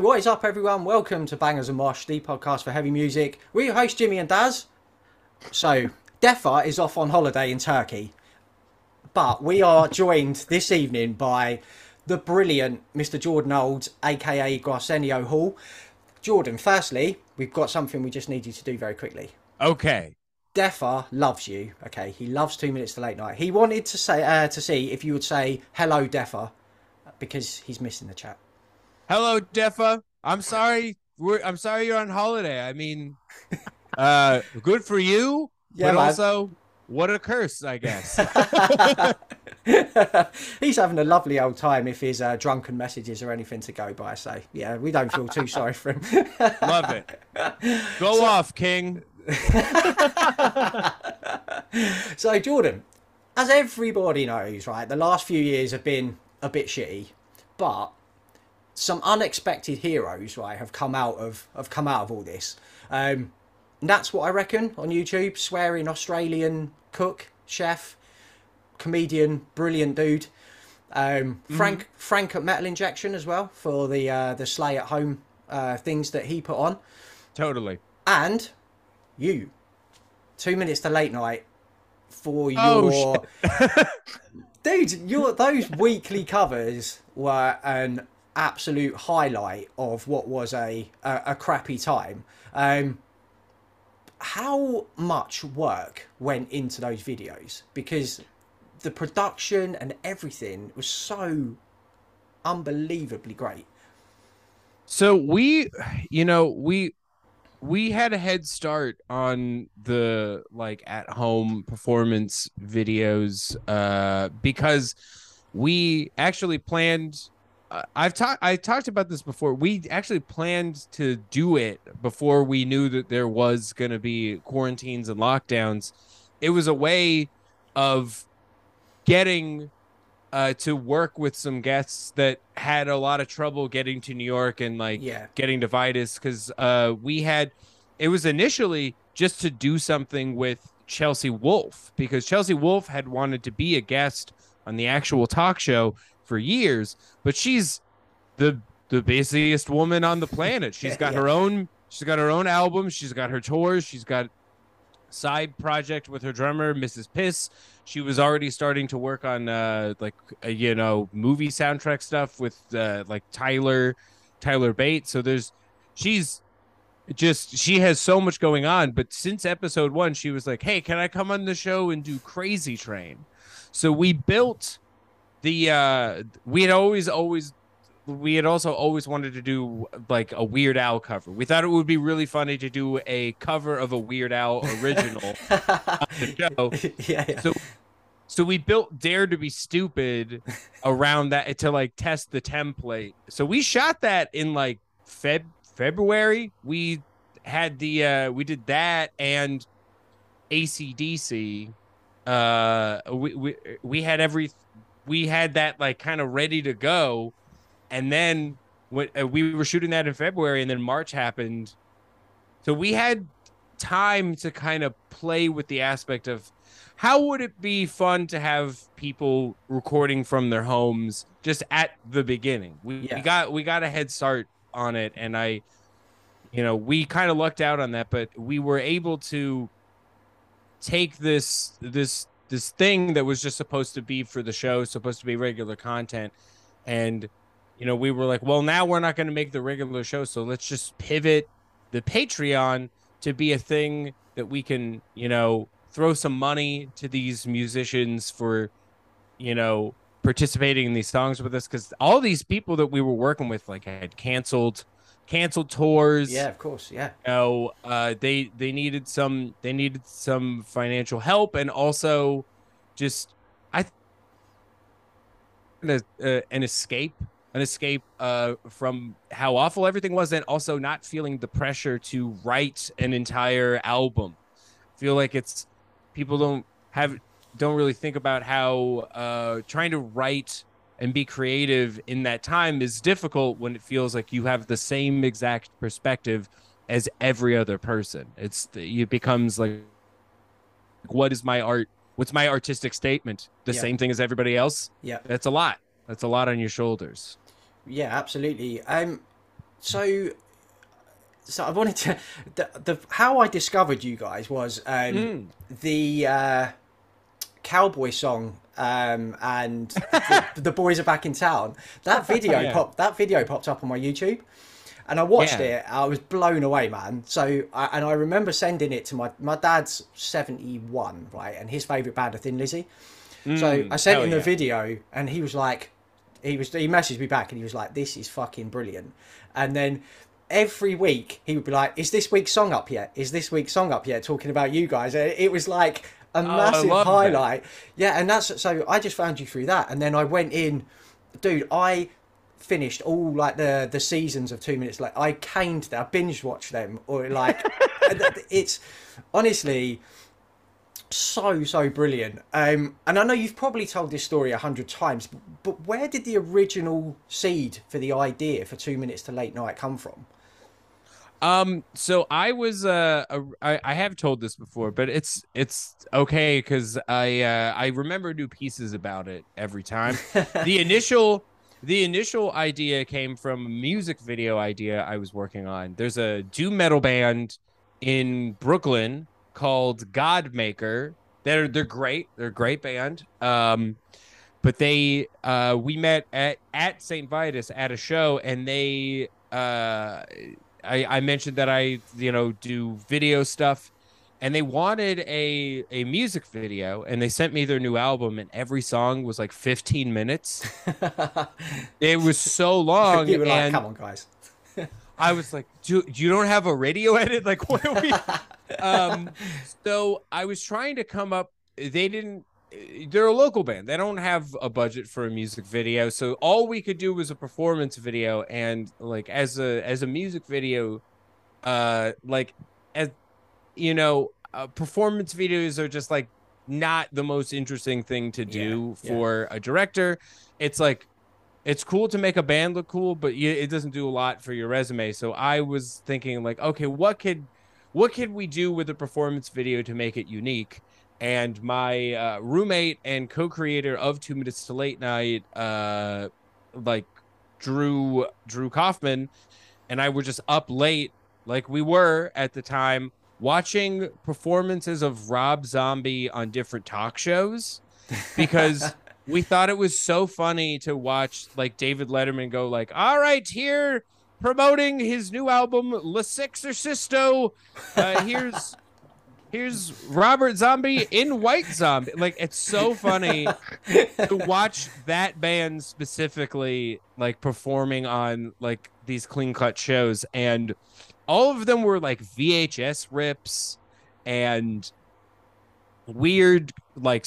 What is up, everyone? Welcome to Bangers and Mosh, the podcast for heavy music. We're your hosts, Jimmy and Daz. So, Defa is off on holiday in Turkey, but we are joined this evening by the brilliant Mr. Jordan Olds, aka Gwarsenio Hall. Jordan, firstly, we've got something we just need you to do very quickly. Okay. Defa loves you. Okay, he loves two minutes to late night. He wanted to say uh, to see if you would say hello, Defa, because he's missing the chat. Hello, Defa. I'm sorry. We're, I'm sorry you're on holiday. I mean, uh, good for you, Yeah, but man. also what a curse, I guess. He's having a lovely old time if his uh, drunken messages are anything to go by. So yeah, we don't feel too sorry for him. Love it. Go off, King. so Jordan, as everybody knows, right, the last few years have been a bit shitty, but some unexpected heroes, right, have come out of have come out of all this. Um, Nat's What I Reckon on YouTube. Swearing Australian cook, chef, comedian, brilliant dude. Um, Frank Frank at Metal Injection as well for the uh, the Slay at Home uh, things that he put on, Totally. and you, two minutes to late night for your Oh, dude. Your those weekly covers were an absolute highlight of what was a a, a crappy time. Um, how much work went into those videos? Because the production and everything was so unbelievably great. So we, you know, we we had a head start on the like at home performance videos uh because we actually planned I've talked I talked about this before. We actually planned to do it before we knew that there was going to be quarantines and lockdowns. It was a way of getting uh, to work with some guests that had a lot of trouble getting to New York and like Yeah. getting to Vitus because uh, we had it was initially just to do something with Chelsea Wolfe because Chelsea Wolfe had wanted to be a guest on the actual talk show for years, but she's the the busiest woman on the planet. She's got Yeah. her own she's got her own album, she's got her tours, she's got side project with her drummer Mrs. Piss. She was already starting to work on uh like uh, you know movie soundtrack stuff with uh like Tyler Tyler Bates. So there's she's just she has so much going on, but since episode 1 she was like, "Hey, can I come on the show and do Crazy Train?" So we built the uh we had always always we had also always wanted to do like a Weird Al cover. We thought it would be really funny to do a cover of a Weird Al original show. yeah, yeah. So so we built Dare to be Stupid around that to like test the template. So we shot that in like Feb February. We had the uh we did that and ACDC. Uh we we we had every we had that like kind of ready to go and then when uh, we were shooting that in February and then March happened. So we had time to kind of play with the aspect of how would it be fun to have people recording from their homes just at the beginning. We, Yeah. we got we got a head start on it and I you know, we kind of lucked out on that, but we were able to take this this this thing that was just supposed to be for the show, supposed to be regular content. And you know, we were like, well, now we're not going to make the regular show, so let's just pivot the Patreon to be a thing that we can, you know, throw some money to these musicians for, you know, participating in these songs with us. Because all these people that we were working with like had canceled canceled tours yeah, of course, yeah. you know, uh, they they needed some they needed some financial help and also just I th- uh, an escape an escape uh, from how awful everything was and also not feeling the pressure to write an entire album. I feel like it's people don't have don't really think about how uh, trying to write and be creative in that time is difficult when it feels like you have the same exact perspective as every other person. It's the, it becomes like, what is my art? What's my artistic statement? The Yeah. same thing as everybody else. Yeah. That's a lot. That's a lot on your shoulders. Yeah, absolutely. Um, so so I wanted to the, the how I discovered you guys was um, Mm. the uh, cowboy song um, and the, the boys are back in town. That video Yeah. popped. That video popped up on my YouTube, and I watched Yeah. it. I was blown away, man. So I, and I remember sending it to my my dad's seventy one, right, and his favorite band are Thin Lizzy. So Mm, I sent him the yeah. video, and he was like, he was he messaged me back, and he was like, "This is fucking brilliant." And then every week he would be like, "Is this week's song up yet? Is this week's song up yet?" Talking about you guys. It was like a Oh, massive love that. highlight. Yeah, and that's so I just found you through that, and then I went in, dude. I finished all like the the seasons of two minutes like i caned them i binge watched them or like it's honestly so so brilliant um and i know you've probably told this story a hundred times but, but where did the original seed for the idea for two minutes to late night come from Um, so I was uh, a, I, I have told this before, but it's it's okay because I uh, I remember new pieces about it every time. the initial the initial idea came from a music video idea I was working on. There's a doom metal band in Brooklyn called Godmaker. They're they're great. They're a great band. Um, but they uh we met at at St. Vitus at a show and they uh I, I mentioned that I, you know, do video stuff, and they wanted a a music video, and they sent me their new album, and every song was like 15 minutes. It was so long, were like come on guys I was like, "Do you don't have a radio edit? Like, what are we?" um, so I was trying to come up. They didn't. They're a local band. They don't have a budget for a music video, so all we could do was a performance video. And like as a as a music video, uh, like as you know, uh, performance videos are just like not the most interesting thing to do Yeah, yeah. for a director. It's like it's cool to make a band look cool, but you, it doesn't do a lot for your resume. So I was thinking like, okay, what could what could we do with a performance video to make it unique? And my uh, roommate and co-creator of Two Minutes to Late Night, uh, like Drew Drew Kaufman, and I were just up late, like we were at the time, watching performances of Rob Zombie on different talk shows because we thought it was so funny to watch like David Letterman go like, "All right, here promoting his new album La Sexorcisto. Uh, here's here's Robert Zombie in White Zombie." Like it's so funny to watch that band specifically like performing on like these clean cut shows and all of them were like VHS rips and weird like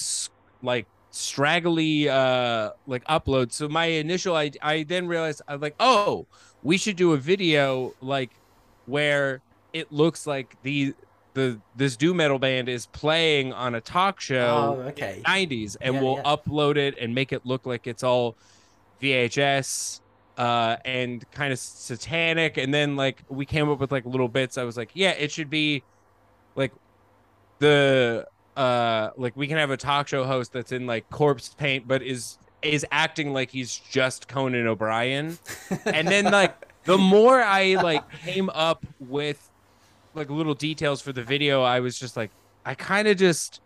like straggly uh like uploads so my initial I, I then realized i was like oh we should do a video like where it looks like the the this doom metal band is playing on a talk show oh okay. 90s and Yeah, we'll yeah. upload it and make it look like it's all VHS uh and kind of satanic. And then like we came up with like little bits. I was like yeah it should be like the uh like we can have a talk show host that's in like corpse paint but is is acting like he's just Conan O'Brien. And then like the more I like came up with like little details for the video I was just like I kind of just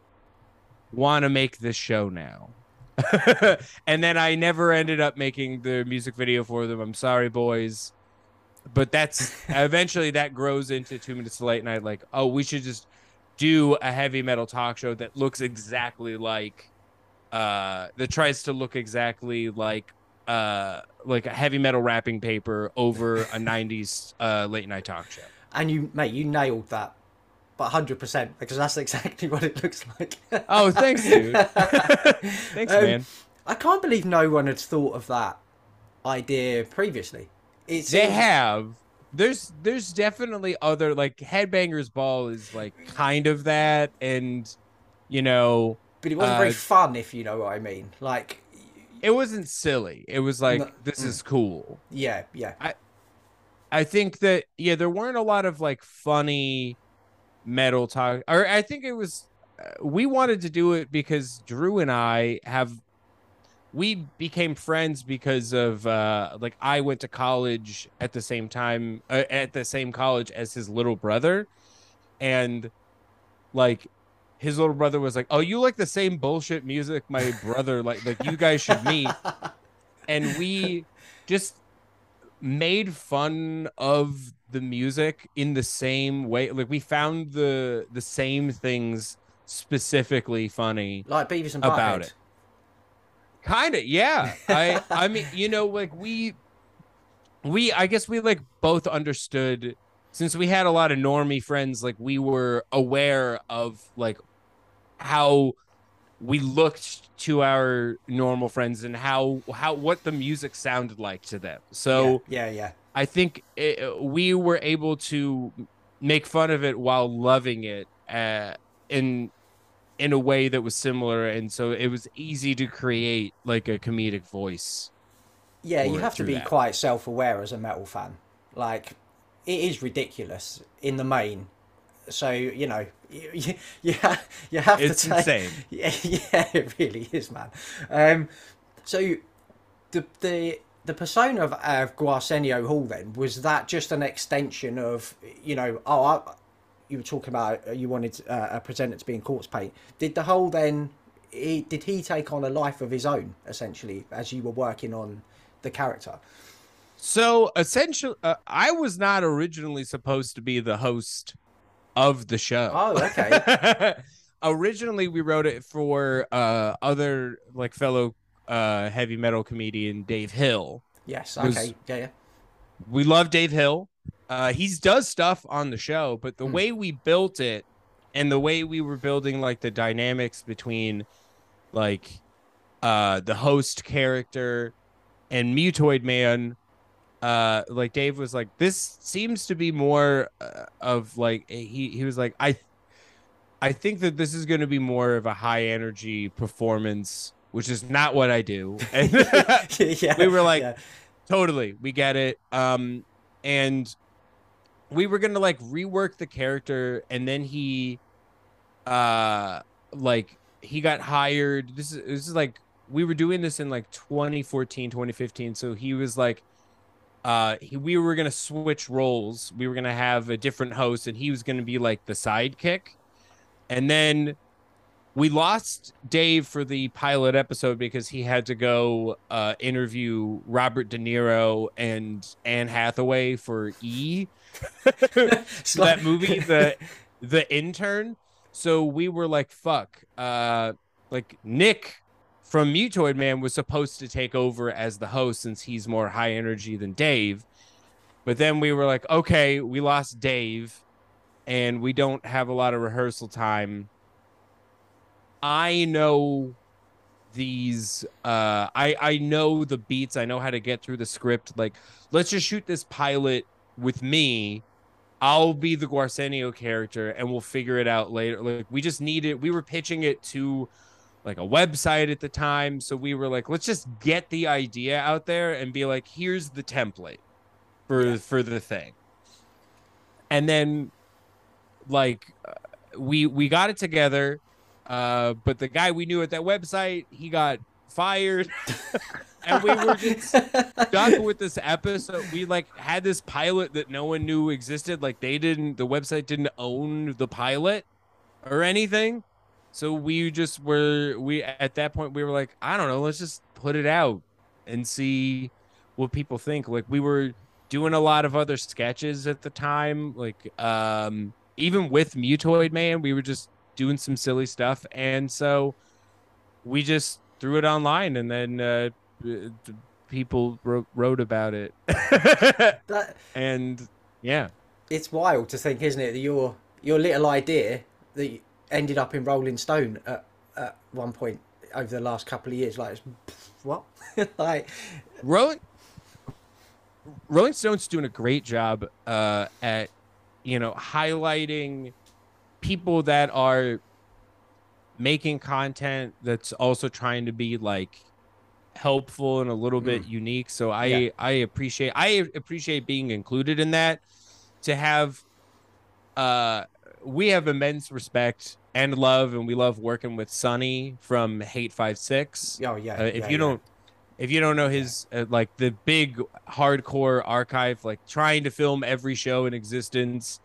want to make this show now. and then I never ended up making the music video for them. I'm sorry, boys. But that's eventually that grows into two minutes to late night. Like, oh, we should just do a heavy metal talk show that looks exactly like, uh, that tries to look exactly like, uh, like a heavy metal wrapping paper over a '90s uh, late night talk show. And you mate you nailed that but 100% because that's exactly what it looks like Oh, thanks, dude. thanks, Um, man. I can't believe no one had thought of that idea previously. It's They have. There's there's definitely other like Headbangers Ball is like kind of that, and you know but it wasn't very uh, fun if you know what I mean. Like, it wasn't silly. It was like No- this mm. is cool. yeah, yeah, I think that yeah, there weren't a lot of like funny metal talk, or I think it was uh, we wanted to do it because Drew and I have we became friends because of uh like I went to college at the same time uh, at the same college as his little brother and like his little brother was like, "Oh, you like the same bullshit music my brother like like you guys should meet." and we just made fun of the music in the same way like we found the the same things specifically funny like Beavis and about Butthead. it. Kind of, yeah. I I mean, you know, like we we I guess we like both understood since we had a lot of normie friends, like we were aware of like how we looked to our normal friends and how how what the music sounded like to them. So yeah, yeah, yeah. I think it, we were able to make fun of it while loving it uh, in in a way that was similar, and so it was easy to create like a comedic voice. Yeah, you have to be that. quite self-aware as a metal fan. Like, it is ridiculous in the main. So you know, you you, you, ha- you have It's to take. insane. Yeah, yeah, it really is, man. Um, so the the the persona of, of Gwarsenio Hall then was that just an extension of you know oh I, you were talking about uh, you wanted uh, a presenter to be in corpse paint. Did the whole then he, did he take on a life of his own essentially as you were working on the character? So essentially, uh, I was not originally supposed to be the host of the show. Oh, okay. originally, we wrote it for uh, other like fellow uh, heavy metal comedian Dave Hill. yes. Was- Okay. Yeah. Yeah. we love Dave Hill. Uh, he's does stuff on the show, but the Hmm. way we built it and the way we were building like the dynamics between like uh the host character and Mutoid Man, uh like Dave was like this seems to be more uh, of like he he was like I I think that this is going to be more of a high energy performance, which is not what I do. And yeah. we were like yeah. totally we get it um and we were gonna like rework the character and then he uh like he got hired this is this is like we were doing this in like 2014 2015 so he was like uh he, we were gonna switch roles we were gonna have a different host and he was gonna be like the sidekick and then we lost Dave for the pilot episode because he had to go uh, interview Robert De Niro and Anne Hathaway for E, like- that movie, the the intern. So we were like, "Fuck!" Uh, like Nick from Mutoid Man was supposed to take over as the host since he's more high energy than Dave, but then we were like, "Okay, we lost Dave, and we don't have a lot of rehearsal time." I know these uh I I know the beats, I know how to get through the script. Like, let's just shoot this pilot with me. I'll be the Gwarsenio character and we'll figure it out later. Like we just needed we were pitching it to like a website at the time, so we were like, let's just get the idea out there and be like, here's the template for Yeah. for the thing. And then like uh, we we got it together uh but the guy we knew at that website he got fired. And we were just stuck with this episode. We like had this pilot that no one knew existed. Like they didn't the website didn't own the pilot or anything so we just were we at that point we were like i don't know let's just put it out and see what people think. Like we were doing a lot of other sketches at the time like um even with mutoid man we were just doing some silly stuff. And so we just threw it online and then uh people wrote, wrote about it. That, and yeah. It's wild to think, isn't it, that your your little idea that ended up in Rolling Stone at, at one point over the last couple of years, like it's- what? like Rolling Rolling Stone's doing a great job uh, at you know highlighting people that are making content that's also trying to be like helpful and a little bit unique. So I Yeah. I appreciate I appreciate being included in that to have uh we have immense respect and love, and we love working with Sonny from Hate Five Six. Oh yeah. Uh, if yeah, you yeah. don't, if you don't know his uh, like the big hardcore archive, like trying to film every show in existence,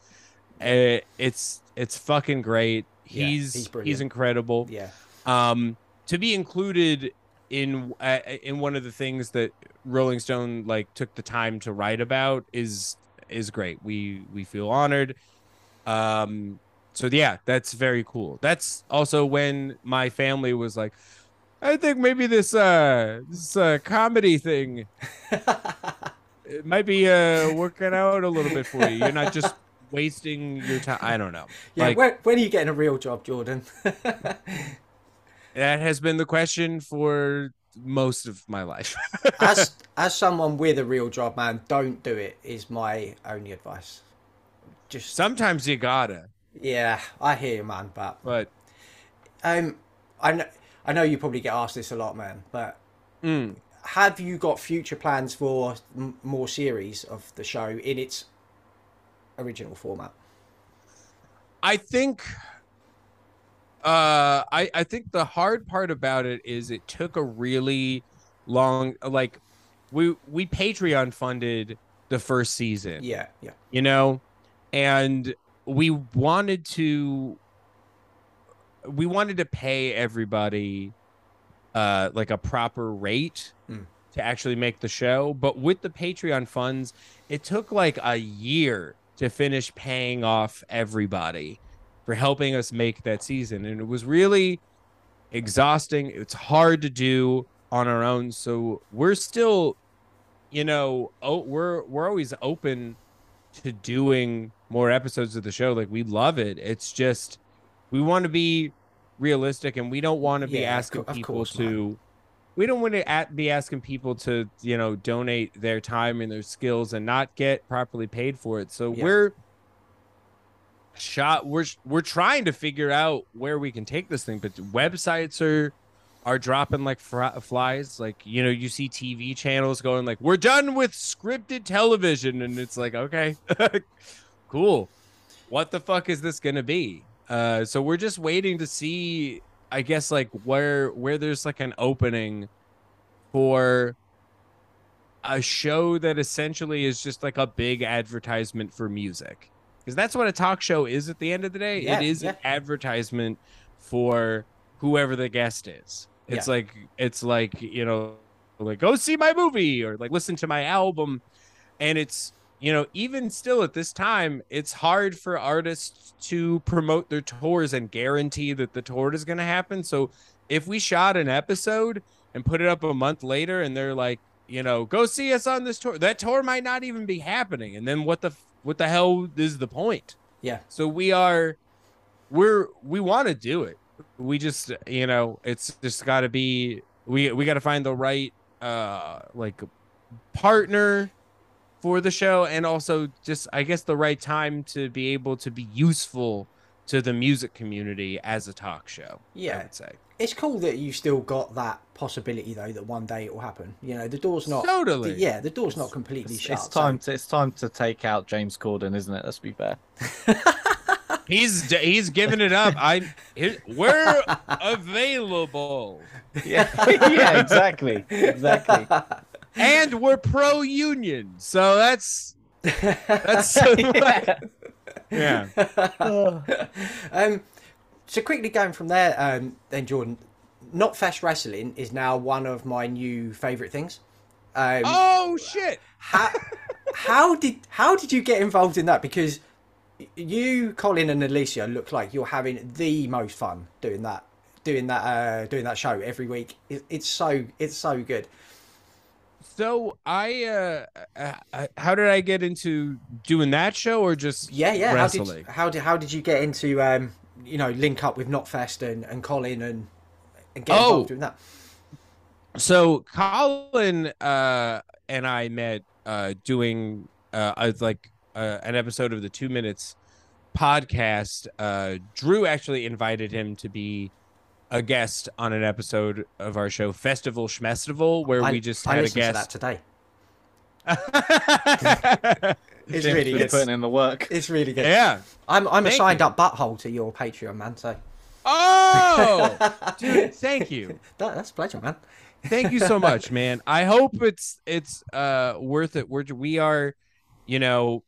uh, it's it's fucking great. Yeah, He's he's he's, incredible. Yeah. Um, to be included in uh, in one of the things that Rolling Stone like took the time to write about is is great. We we feel honored. Um, so yeah, that's very cool. That's also when my family was like, I think maybe this uh this uh comedy thing it might be uh working out a little bit for you. You're not just wasting your time. I don't know. Yeah. Like- when, when are you getting a real job, Jordan? That has been the question for most of my life. as as someone with a real job, man, don't do it. Is my only advice. Just Sometimes you gotta, yeah, I hear you, man. But but um, I know I know you probably get asked this a lot, man. But mm, have you got future plans for m- more series of the show in its original format? I think uh I I think the hard part about it is it took a really long like we we Patreon funded the first season. Yeah, yeah, you know and we wanted to we wanted to pay everybody uh like a proper rate Mm. to actually make the show. But with the patreon funds it took like a year to finish paying off everybody for helping us make that season. And it was really exhausting. It's hard to do on our own. So we're still you know oh we're we're always open to doing more episodes of the show. Like we love it. It's just we want to be realistic and we don't want to be Yeah, asking co- people course, to we don't want to at, be asking people to you know donate their time and their skills and not get properly paid for it. So Yeah. we're shot we're we're trying to figure out where we can take this thing but websites are are dropping like fr- flies. Like you know you see tv channels going like we're done with scripted television. And it's like okay cool. What the fuck is this gonna be? Uh so we're just waiting to see i guess like where where there's like an opening for a show that essentially is just like a big advertisement for music. Because that's what a talk show is at the end of the day. Yeah, it is yeah. an advertisement for whoever the guest is. It's Yeah. like it's like you know like go see my movie or like listen to my album. And it's you know even still at this time it's hard for artists to promote their tours and guarantee that the tour is going to happen. So if we shot an episode and put it up a month later and they're like you know go see us on this tour that tour might not even be happening. And then what the what the hell is the point? Yeah, so we are we're we want to do it. We just you know it's just got to be we we got to find the right uh like partner for the show and also just i guess the right time to be able to be useful to the music community as a talk show i yeah. would say It's cool that you still got that possibility though that one day it will happen. You know, the door's not. Totally. yeah, the door's not completely It's, shut. it's so- time to it's time to take out James Corden, isn't it? Let's be fair. he's he's giving it up i we're available Yeah, yeah, exactly, exactly. And we're pro union so that's that's so yeah. yeah um, so quickly going from there, um, then Jordan, not fest wrestling is now one of my new favourite things. Um, oh shit how, how did how did you get involved in that? Because you, Colin, and Alicia look like you're having the most fun doing that, doing that, uh, doing that show every week. It, it's so it's so good. So I, uh, uh, uh, how did I get into doing that show or just Yeah, yeah. How did how did how did you get into um, you know link up with Notfest and, and Colin and and get Oh. involved doing that? So Colin uh, and I met uh, doing uh, I was like uh, an episode of the Two Minutes podcast. Uh, Drew actually invited him to be a guest on an episode of our show Festival Schmestival, where I, we just I had a listened to that guest. today. yeah, It's James really was good. putting in the work. It's really good. yeah. I'm I'm a signed you. up butthole to your Patreon, man. So Oh, dude, thank you. That, that's a pleasure, man. Thank you so much, man. I hope it's it's uh worth it. We're we are, you know,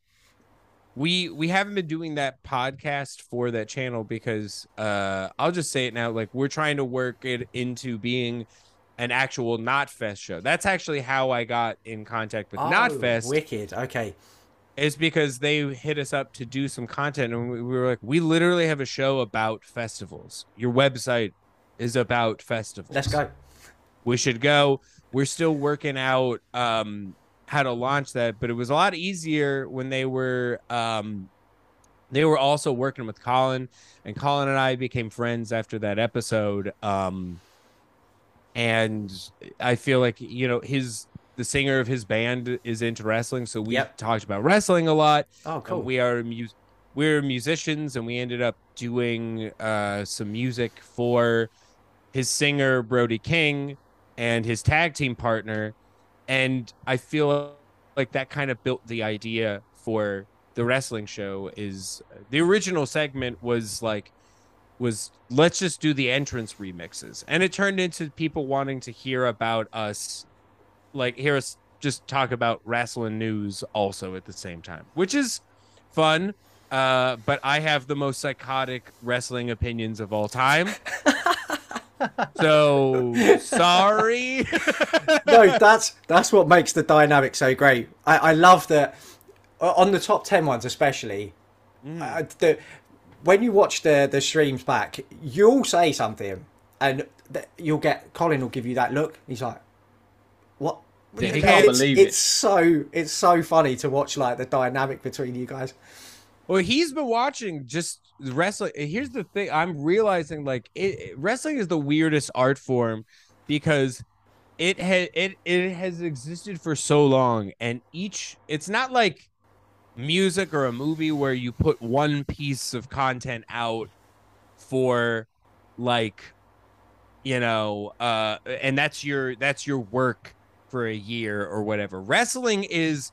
we we haven't been doing that podcast for that channel because uh I'll just say it now. Like we're trying to work it into being an actual Not Fest show. That's actually how I got in contact with Not Oh, Fest. Wicked. Okay. is because they hit us up to do some content and we, we were like we literally have a show about festivals your website is about festivals Let's go. we should go we're still working out um how to launch that but it was a lot easier when they were um they were also working with colin and colin and i became friends after that episode um and i feel like you know his the singer of his band is into wrestling so we Yep. talked about wrestling a lot Oh, cool. we are mu- we're musicians, and we ended up doing uh, some music for his singer Brody King and his tag team partner, and I feel like that kind of built the idea for the wrestling show. Is the original segment was like was let's just do the entrance remixes, and it turned into people wanting to hear about us, like hear us just talk about wrestling news also at the same time, which is fun. Uh, but I have the most psychotic wrestling opinions of all time. so sorry. no, that's that's what makes the dynamic so great. I, I love that uh, on the top ten ones, especially. Mm. Uh, the, when you watch the the streams back, you'll say something, and th- you'll get Colin will give you that look. He's like, "What?" Yeah, he can't believe it. it's so it's so funny to watch like the dynamic between you guys. Well, he's been watching just wrestling. Here's the thing: I'm realizing like it, wrestling is the weirdest art form because it had it it has existed for so long, and each it's not like music or a movie where you put one piece of content out for like you know uh and that's your that's your work for a year or whatever wrestling is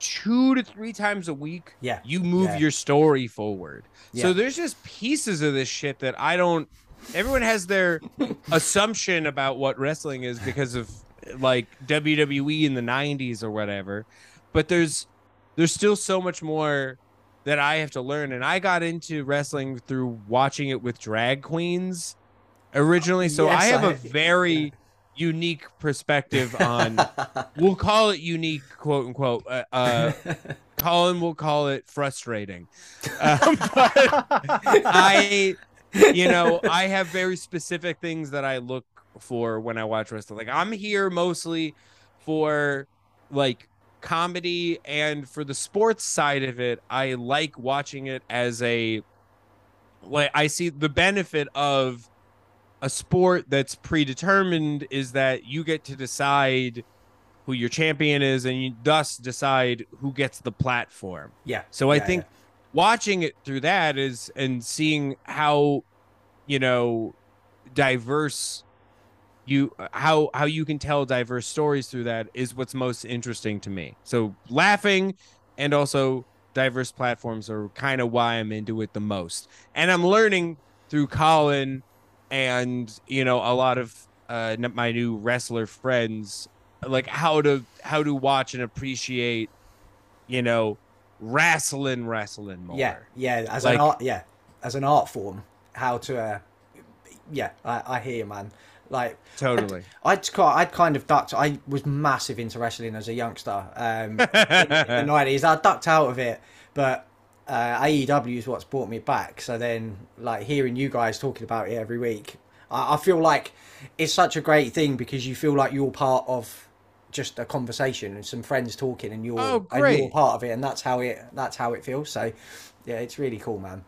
two to three times a week Yeah, you move yeah. your story forward. Yeah. So there's just pieces of this shit that I don't. Everyone has their assumption about what wrestling is because of like WWE in the '90s or whatever, but there's there's still so much more that I have to learn. And I got into wrestling through watching it with drag queens originally, so Yes, I have a I- very unique perspective on we'll call it unique quote unquote uh, uh colin will call it frustrating. Um, but i you know i have very specific things that i look for when i watch wrestling. Like i'm here mostly for like comedy and for the sports side of it i like watching it as a like i see the benefit of a sport that's predetermined is that you get to decide who your champion is and you thus decide who gets the platform. yeah. So I yeah, think watching it through that is and seeing how you know diverse you how how you can tell diverse stories through that is what's most interesting to me. So laughing and also diverse platforms are kind of why I'm into it the most. And I'm learning through Colin and you know a lot of uh my new wrestler friends like how to how to watch and appreciate you know wrestling wrestling more. Yeah, yeah, as Like- an art, yeah, as an art form, how to, uh, yeah, I, I hear you, man. Like, Totally. I'd, ki- I'd kind of ducked. I was massive into wrestling as a youngster. Um, in, in the nineties, I ducked out of it, but uh, AEW is what's brought me back. So then, like hearing you guys talking about it every week, I, I feel like it's such a great thing because you feel like you're part of just a conversation and some friends talking, and you're Oh, and you're part of it, and that's how it that's how it feels. So, yeah, it's really cool, man.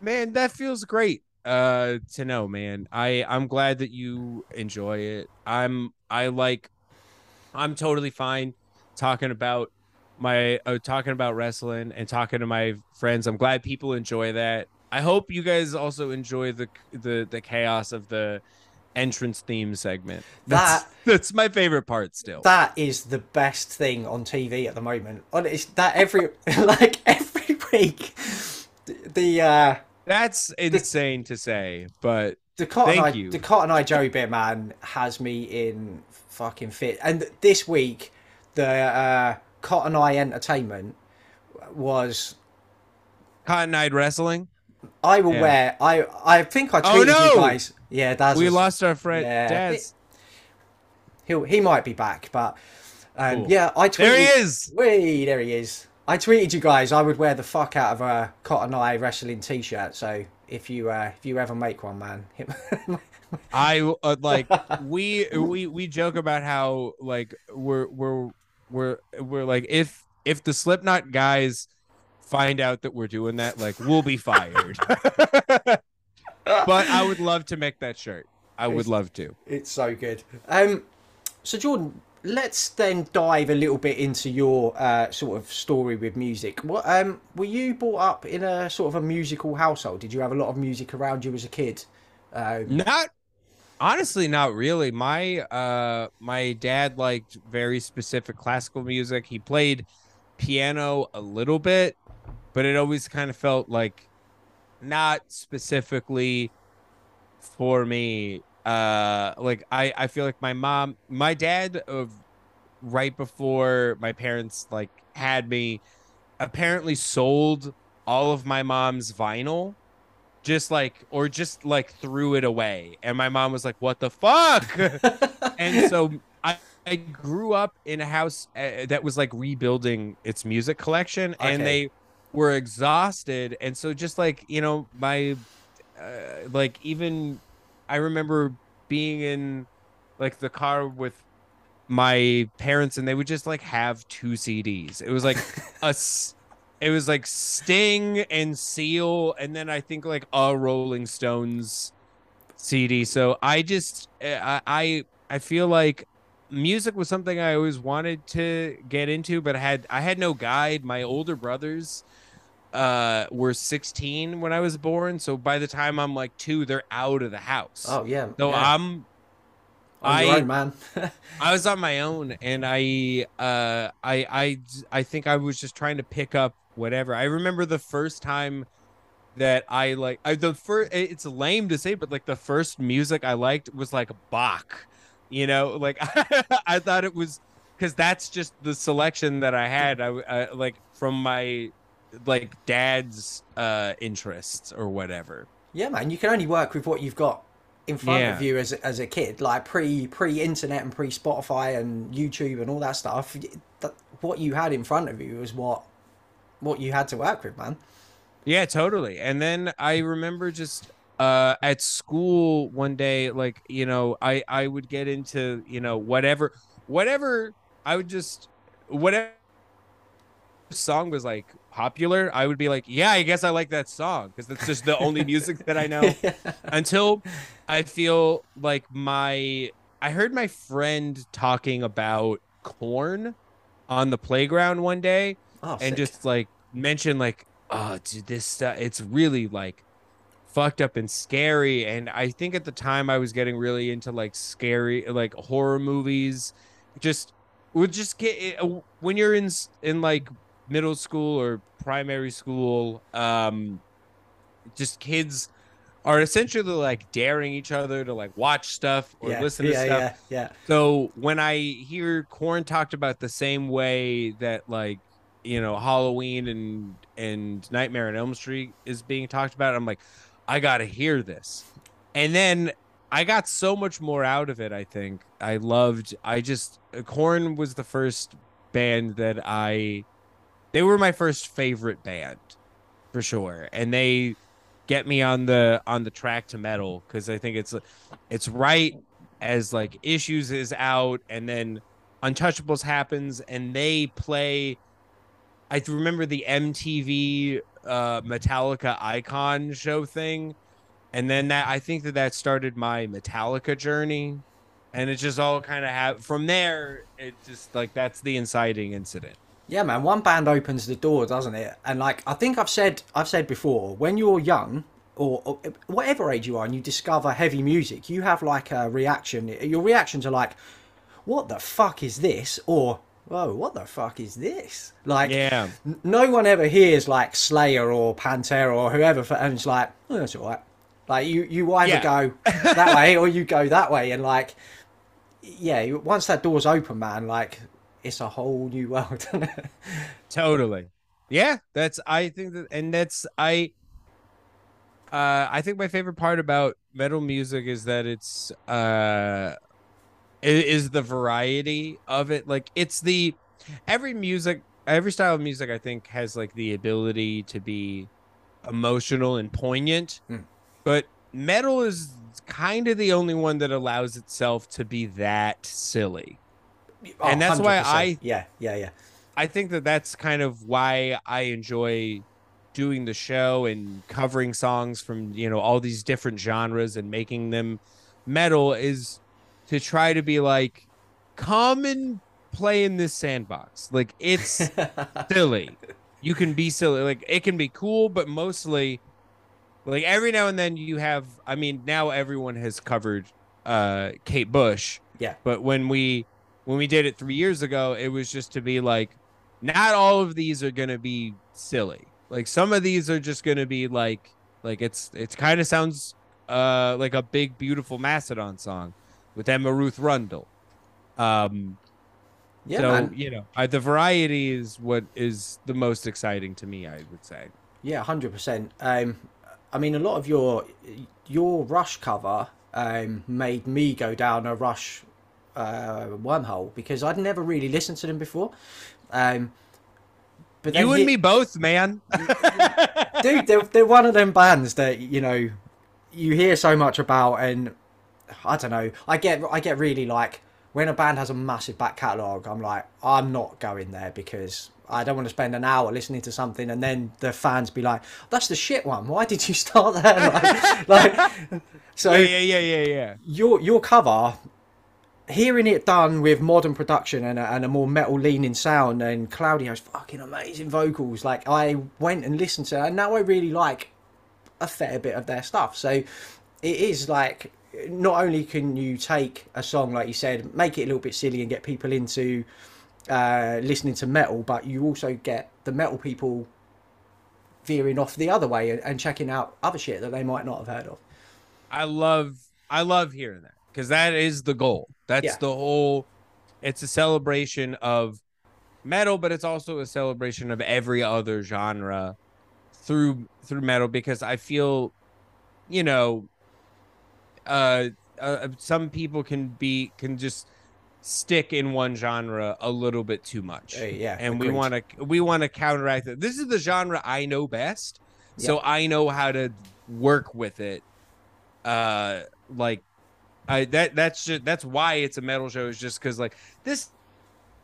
man that feels great uh to know man i i'm glad that you enjoy it i'm i like i'm totally fine talking about my uh, talking about wrestling and talking to my friends i'm glad people enjoy that i hope you guys also enjoy the the the chaos of the entrance theme segment that's, That- that's my favorite part still That is the best thing on TV at the moment. On it's that every like every week, the- the uh, That's insane to say, but the Cotton Thank Eye, you. the Cotton Eye Joey Bear Man has me in fucking fit. And this week, the uh, Cotton Eye Entertainment was. Cotton Eye Wrestling. I will Yeah. wear. I I think I Oh, tweeted no! you guys. Yeah, that's We lost our friend Yeah. Daz. He'll he might be back, but um, yeah, I tweeted. There he is. Wait, there he is. I tweeted you guys. I would wear the fuck out of a Cotton Eye wrestling T-shirt. So if you uh, if you ever make one, man, I uh, like we we we joke about how like we're we're we're we're like if if the Slipknot guys find out that we're doing that, like we'll be fired. but I would love to make that shirt. I would love to. It's so good. Um, so Jordan, let's then dive a little bit into your uh, sort of story with music. What um, were you brought up in a sort of a musical household? Did you have a lot of music around you as a kid? Um, Not honestly, not really. My uh my dad liked very specific classical music. He played piano a little bit, but it always kind of felt like not specifically for me. Uh like I I feel like my mom, my dad of right before my parents like had me apparently sold all of my mom's vinyl just like or just like threw it away. And my mom was like what the fuck? And so i i grew up in a house uh, that was like rebuilding its music collection and they were exhausted. And so just like you know my uh, like even i remember being in like the car with my parents and they would just like have two CDs. It was like a it was like Sting and Seal and then I think like a Rolling Stones CD. So I just eh, I I, I feel like music was something I always wanted to get into but I had I had no guide. My older brothers uh were 16 when I was born, so by the time I'm like 2 they're out of the house. oh yeah. So yeah. I'm On I- own, man. I was on my own, and I, uh, I, I, I think I was just trying to pick up whatever. I remember the first time that I like, I the first. It's lame to say, but like the first music I liked was like Bach. You know, like I thought it was because that's just the selection that I had. I, I like from my like dad's uh interests or whatever. yeah, man. You can only work with what you've got in front of you as a, as a kid, like pre pre internet and pre Spotify and YouTube and all that stuff. That, what you had in front of you was what what you had to work with, man. Yeah, totally. And then I remember just uh at school one day like, you know, I I would get into, you know, whatever whatever I would just whatever song was like popular, I would be like, yeah, I guess I like that song because that's just the only music that I know until I feel like my I heard my friend talking about Korn on the playground one day Oh, and sick. just like mention like oh dude this stuff it's really like fucked up and scary and i think at the time i was getting really into like scary like horror movies just would just get when you're in in like middle school or primary school um just kids are essentially like daring each other to like watch stuff or yeah, listen to yeah, stuff yeah, yeah. so when I hear Korn talked about the same way that like you know Halloween and and Nightmare on Elm Street is being talked about, I'm like, I gotta hear this. And then I got so much more out of it. I think I loved. I just Korn was the first band that I. They were my first favorite band, for sure, and they get me on the on the track to metal because I think it's it's right as like issues is out and then untouchables happens and they play i remember the mtv uh metallica icon show thing and then that i think that that started my metallica journey and it just all kind of have from there it just like that's the inciting incident Yeah, man. One band opens the door, doesn't it? And like I think I've said, I've said before, when you're young or, or whatever age you are, and you discover heavy music, you have like a reaction. Your reactions are like, "What the fuck is this?" or whoa, what the fuck is this? Like, Yeah. n- no one ever hears like Slayer or Pantera or whoever, for- and it's like, oh, that's all right. Like you, you either Yeah. go that way or you go that way, and like, yeah, once that door's open, man, like it's a whole new world. Totally. Yeah, that's I think that and that's I uh I think my favorite part about metal music is that it's uh is the variety of it. Like it's the every music every style of music I think has like the ability to be emotional and poignant. Mm. But metal is kind of the only one that allows itself to be that silly. And that's why 100%. I- yeah, yeah, yeah. I think that that's kind of why I enjoy doing the show and covering songs from you know all these different genres and making them metal is to try to be like come and play in this sandbox. Like it's silly. You can be silly. Like it can be cool but mostly like every now and then you have i mean now everyone has covered uh kate bush. Yeah. but when we when we did it three years ago it was just to be like not all of these are gonna be silly. Like some of these are just gonna be like like it's it's kind of sounds uh like a big beautiful mastodon song with emma ruth rundle um Yeah, so man. you know, I, the variety is what is the most exciting to me. I would say. Yeah, hundred percent. Um, I mean, a lot of your your Rush cover um, made me go down a Rush uh, wormhole because I'd never really listened to them before. Um, but You and he- me both, man. dude, they're, they're one of them bands that you know you hear so much about, and I don't know. I get I get really like when a band has a massive back catalogue. I'm like, I'm not going there because I don't want to spend an hour listening to something and then the fans be like, "That's the shit one. Why did you start there?" like, like, so yeah, yeah, yeah, yeah, yeah. your your cover hearing it done with modern production and a, and a more metal leaning sound and claudio's fucking amazing vocals like i went and listened to it and now i really like a fair bit of their stuff so it is like not only can you take a song like you said make it a little bit silly and get people into uh, listening to metal but you also get the metal people veering off the other way and, and checking out other shit that they might not have heard of I love, I love hearing that because that is the goal. That's Yeah. the whole. It's a celebration of metal, but it's also a celebration of every other genre through through metal because I feel, you know, uh, uh some people can be can just stick in one genre a little bit too much Uh, yeah and we want to we want to counteract it. This is the genre I know best, so I know how to work with it. Uh, like, I that that's just that's why it's a metal show is just because like this,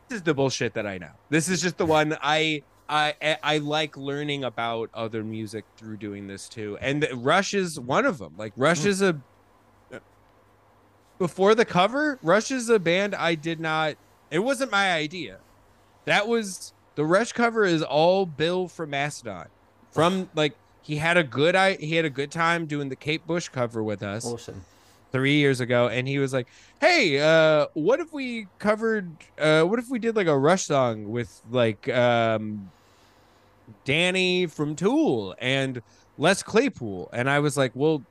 this is the bullshit that I know. This is just the one I. I I- I like learning about other music through doing this too, and Rush is one of them. Like Rush Mm. is a before the cover, Rush is a band I did not. It wasn't my idea. That was the Rush cover is all Bill from Mastodon. From like he had a good I he had a good time doing the Kate Bush cover with us awesome three years ago, and he was like, "Hey, uh, what if we covered? Uh, what if we did like a Rush song with like um, Danny from Tool and Les Claypool?" And I was like, "Well."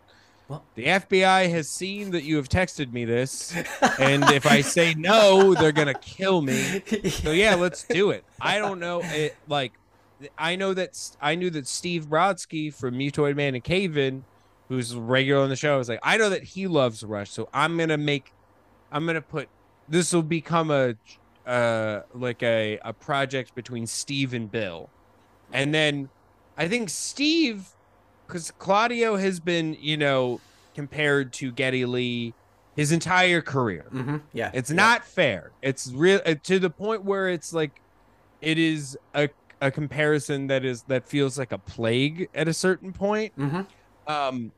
What? The FBI has seen that you have texted me this, and if I say no, they're gonna kill me. So yeah, let's do it. I don't know it like I know that I knew that Steve Brodsky from Mutoid Man and Cave In, who's regular on the show, is like I know that he loves Rush, so I'm gonna make I'm gonna put this will become a uh like a a project between Steve and Bill, and then I think Steve because Claudio has been you know compared to Geddy Lee his entire career. hmm yeah It's yeah. not fair. It's real uh, to the point where it's like it is a a comparison that is that feels like a plague at a certain point. Mhm. Um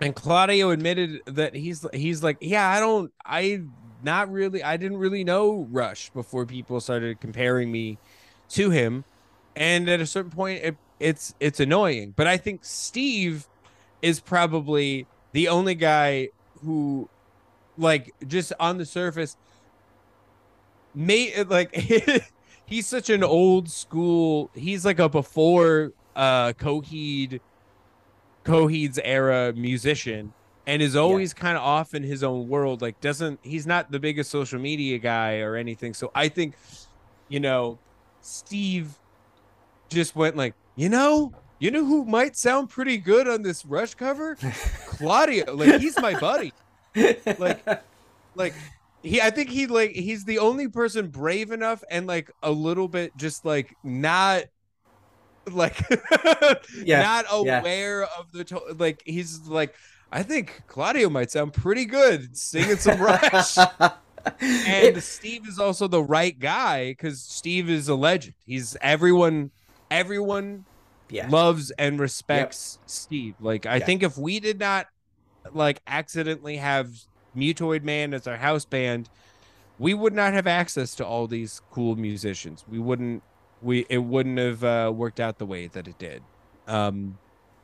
and Claudio admitted that he's he's like, "Yeah, I don't I not really I didn't really know Rush before people started comparing me to him." And at a certain point it, it's it's annoying. But I think Steve is probably the only guy who like just on the surface may like he's such an old school. He's like a before uh Coheed Coheed's era musician and is always kind of off in his own world. Like doesn't he's not the biggest social media guy or anything. So I think, you know, Steve just went like, you know, you know who might sound pretty good on this Rush cover? Claudio. Like he's my buddy. Like, like he. I think he like he's the only person brave enough and like a little bit just like not like Yeah, not yeah. aware of the to- like he's like I think Claudio might sound pretty good singing some Rush. and Steve is also the right guy because Steve is a legend. He's everyone, everyone yeah. loves and respects Steve. Like I Yeah. think if we did not like accidentally have Mutoid Man as our house band, we would not have access to all these cool musicians. We wouldn't we it wouldn't have uh, worked out the way that it did um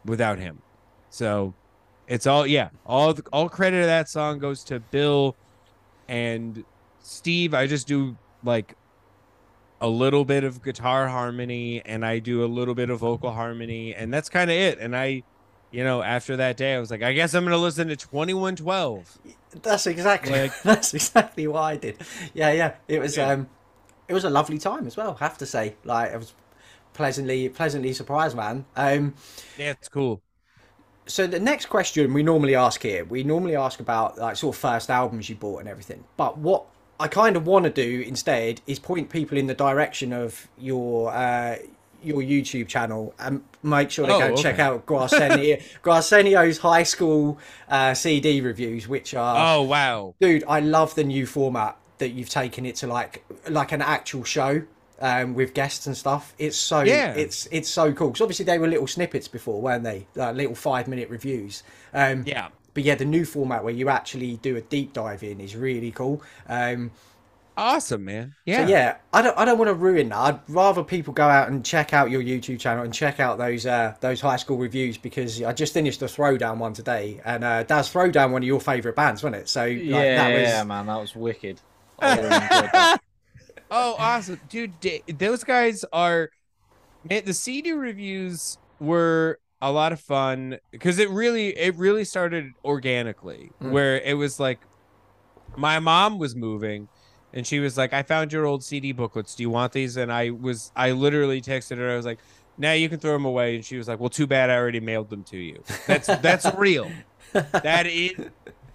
without him. So it's all yeah, all the, all credit of that song goes to Bill and Steve. I just do like a little bit of guitar harmony and I do a little bit of vocal harmony and that's kind of it. And I, you know, after that day, I was like, I guess I'm gonna listen to 2112. That's exactly Like- that's exactly what I did. Yeah, yeah. It was Yeah. um it was a lovely time as well, I have to say. Like I was pleasantly pleasantly surprised, man. Um Yeah, it's cool. so the next question we normally ask here, we normally ask about like sort of first albums you bought and everything. But what I kind of want to do instead is point people in the direction of your uh, your YouTube channel and make sure they Oh, go okay. check out Gwarsenio, Gwarsenio's high school uh, CD reviews, which are Oh wow. dude i love the new format that you've taken it to like like an actual show um with guests and stuff it's so Yeah. it's it's so cool because obviously they were little snippets before weren't they like little five minute reviews um Yeah. But yeah the new format where you actually do a deep dive in is really cool um Awesome, man. yeah. Yeah. so yeah i don't i don't want to ruin that i'd rather people go out and check out your youtube channel and check out those uh those high school reviews because i just finished the throwdown one today and uh that's throwdown one of your favorite bands wasn't it so like, yeah, that was yeah, man, that was wicked. I really enjoyed that. Oh, awesome, dude! da- Those guys are. Man, the CD reviews were a lot of fun because it really, it really started organically, Mm. where it was like, my mom was moving, and she was like, "I found your old CD booklets. Do you want these?" And I was, I literally texted her. I was like, "Now you can throw them away." And she was like, "Well, too bad. I already mailed them to you." That's that's real. That is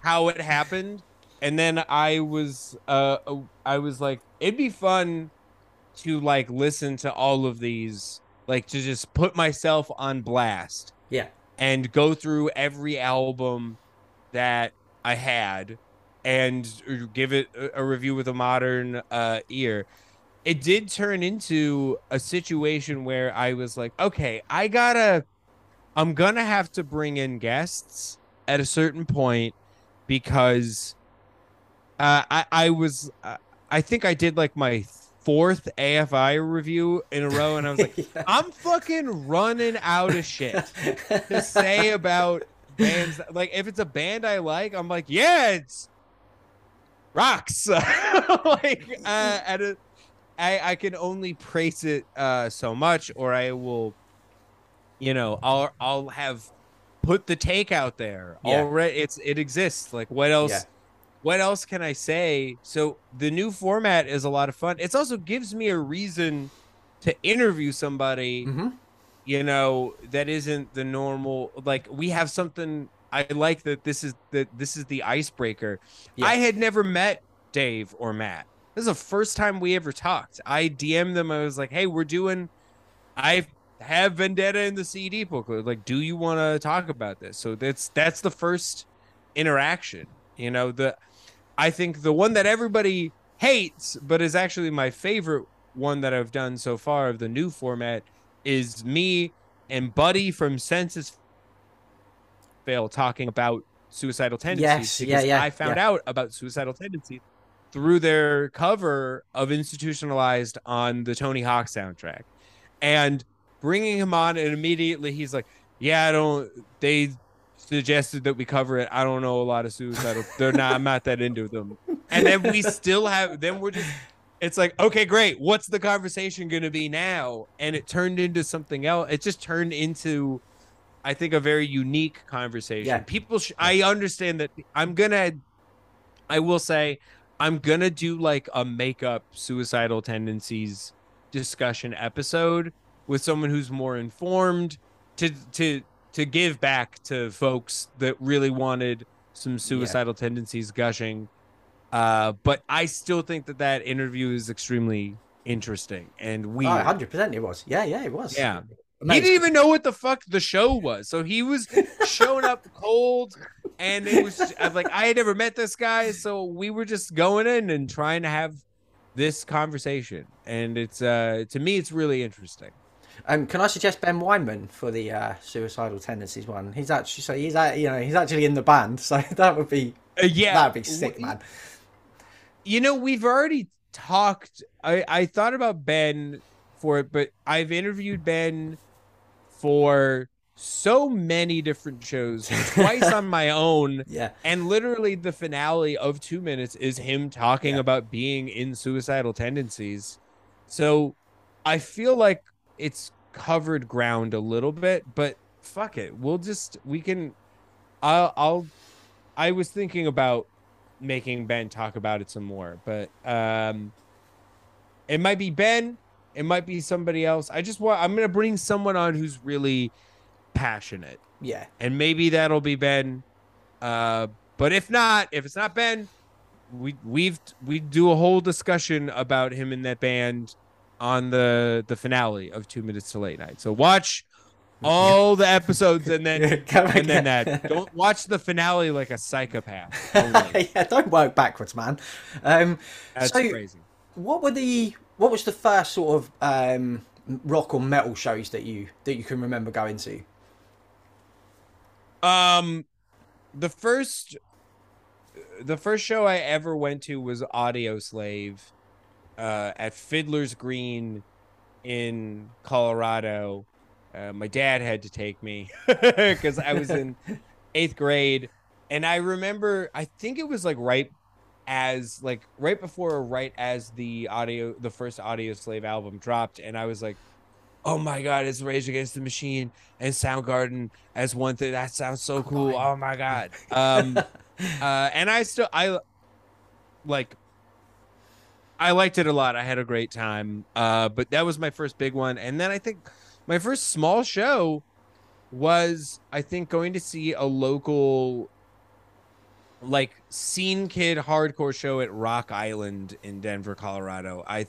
how it happened and then i was uh i was like it'd be fun to like listen to all of these like to just put myself on blast yeah. and go through every album that i had and give it a- review with a modern uh ear. It did turn into a situation where i was like okay i gotta i'm gonna have to bring in guests at a certain point because uh, I I was uh, I think I did like my fourth AFI review in a row, and I was like, Yeah. I'm fucking running out of shit to say about bands. Like if it's a band I like, I'm like, yeah, it's rocks. like uh, at a, I I can only praise it uh so much, or I will, you know, I'll I'll have put the take out there Yeah. already. It's it exists. Like what else? Yeah. What else can I say? So the new format is a lot of fun. It also gives me a reason to interview somebody Mhm. you know that isn't the normal like we have something i like that this is that this is the icebreaker Yeah. i had never met dave or matt this is the first time we ever talked i dm'd them i was like hey we're doing i have vendetta in the cd booklet like do you want to talk about this so that's that's the first interaction you know the i think the one that everybody hates but is actually my favorite one that i've done so far of the new format is me and Buddy from Senses Fail talking about suicidal tendencies. Yes, yeah, because yeah, I found yeah. out about suicidal tendencies through their cover of Institutionalized on the Tony Hawk soundtrack. And bringing him on, and immediately he's like, Yeah, I don't, they suggested that we cover it. I don't know a lot of suicidal. They're not, I'm not that into them. And then we still have, then we're just it's like, okay, great. What's the conversation going to be now? And it turned into something else. It just turned into, I think, a very unique conversation. Yeah. People, sh- I understand that I'm going to, I will say, I'm going to do like a makeup suicidal tendencies discussion episode with someone who's more informed to, to, to give back to folks that really wanted some suicidal tendencies gushing uh, but I still think that that interview is extremely interesting and we. Oh, 100% it was. Yeah, yeah, it was. Yeah. He didn't even know what the fuck the show was, so he was showing up cold, and it was I'm like I had never met this guy, so we were just going in and trying to have this conversation, and it's uh to me it's really interesting. Um, can I suggest Ben Weinman for the uh, suicidal tendencies one? He's actually so he's at, you know he's actually in the band, so that would be Uh, yeah, that'd be sick, man. you know we've already talked i i thought about ben for it but i've interviewed ben for so many different shows twice on my own Yeah, and literally the finale of two minutes is him talking Yeah. about being in suicidal tendencies so i feel like it's covered ground a little bit but fuck it. We'll just we can i'll i'll i was thinking about making ben talk about it some more but um it might be ben. It might be somebody else. I just want i'm gonna bring someone on who's really passionate. Yeah, and maybe that'll be Ben. Uh, but if not, if it's not Ben, we we've we do a whole discussion about him in that band on the the finale of Two Minutes to Late Night. So watch all the episodes and then and then that. Don't watch the finale like a psychopath. Yeah, don't work backwards, man. Um, That's So- crazy. what were the what was the first sort of um, rock or metal shows that you that you can remember going to? Um, the first, the first show I ever went to was Audio Slave, uh, at Fiddler's Green, in Colorado. Uh, my dad had to take me because I was in eighth grade, and I remember I think it was like right as like right before or right as the audio the first Audio Slave album dropped, and I was like, oh my god, it's Rage Against the Machine and Soundgarden as one thing. That sounds so cool. Oh my god. Um, uh, and I still I like I liked it a lot. I had a great time. Uh, but that was my first big one, and then I think my first small show was I think going to see a local like scene kid hardcore show at Rock Island in Denver, Colorado. I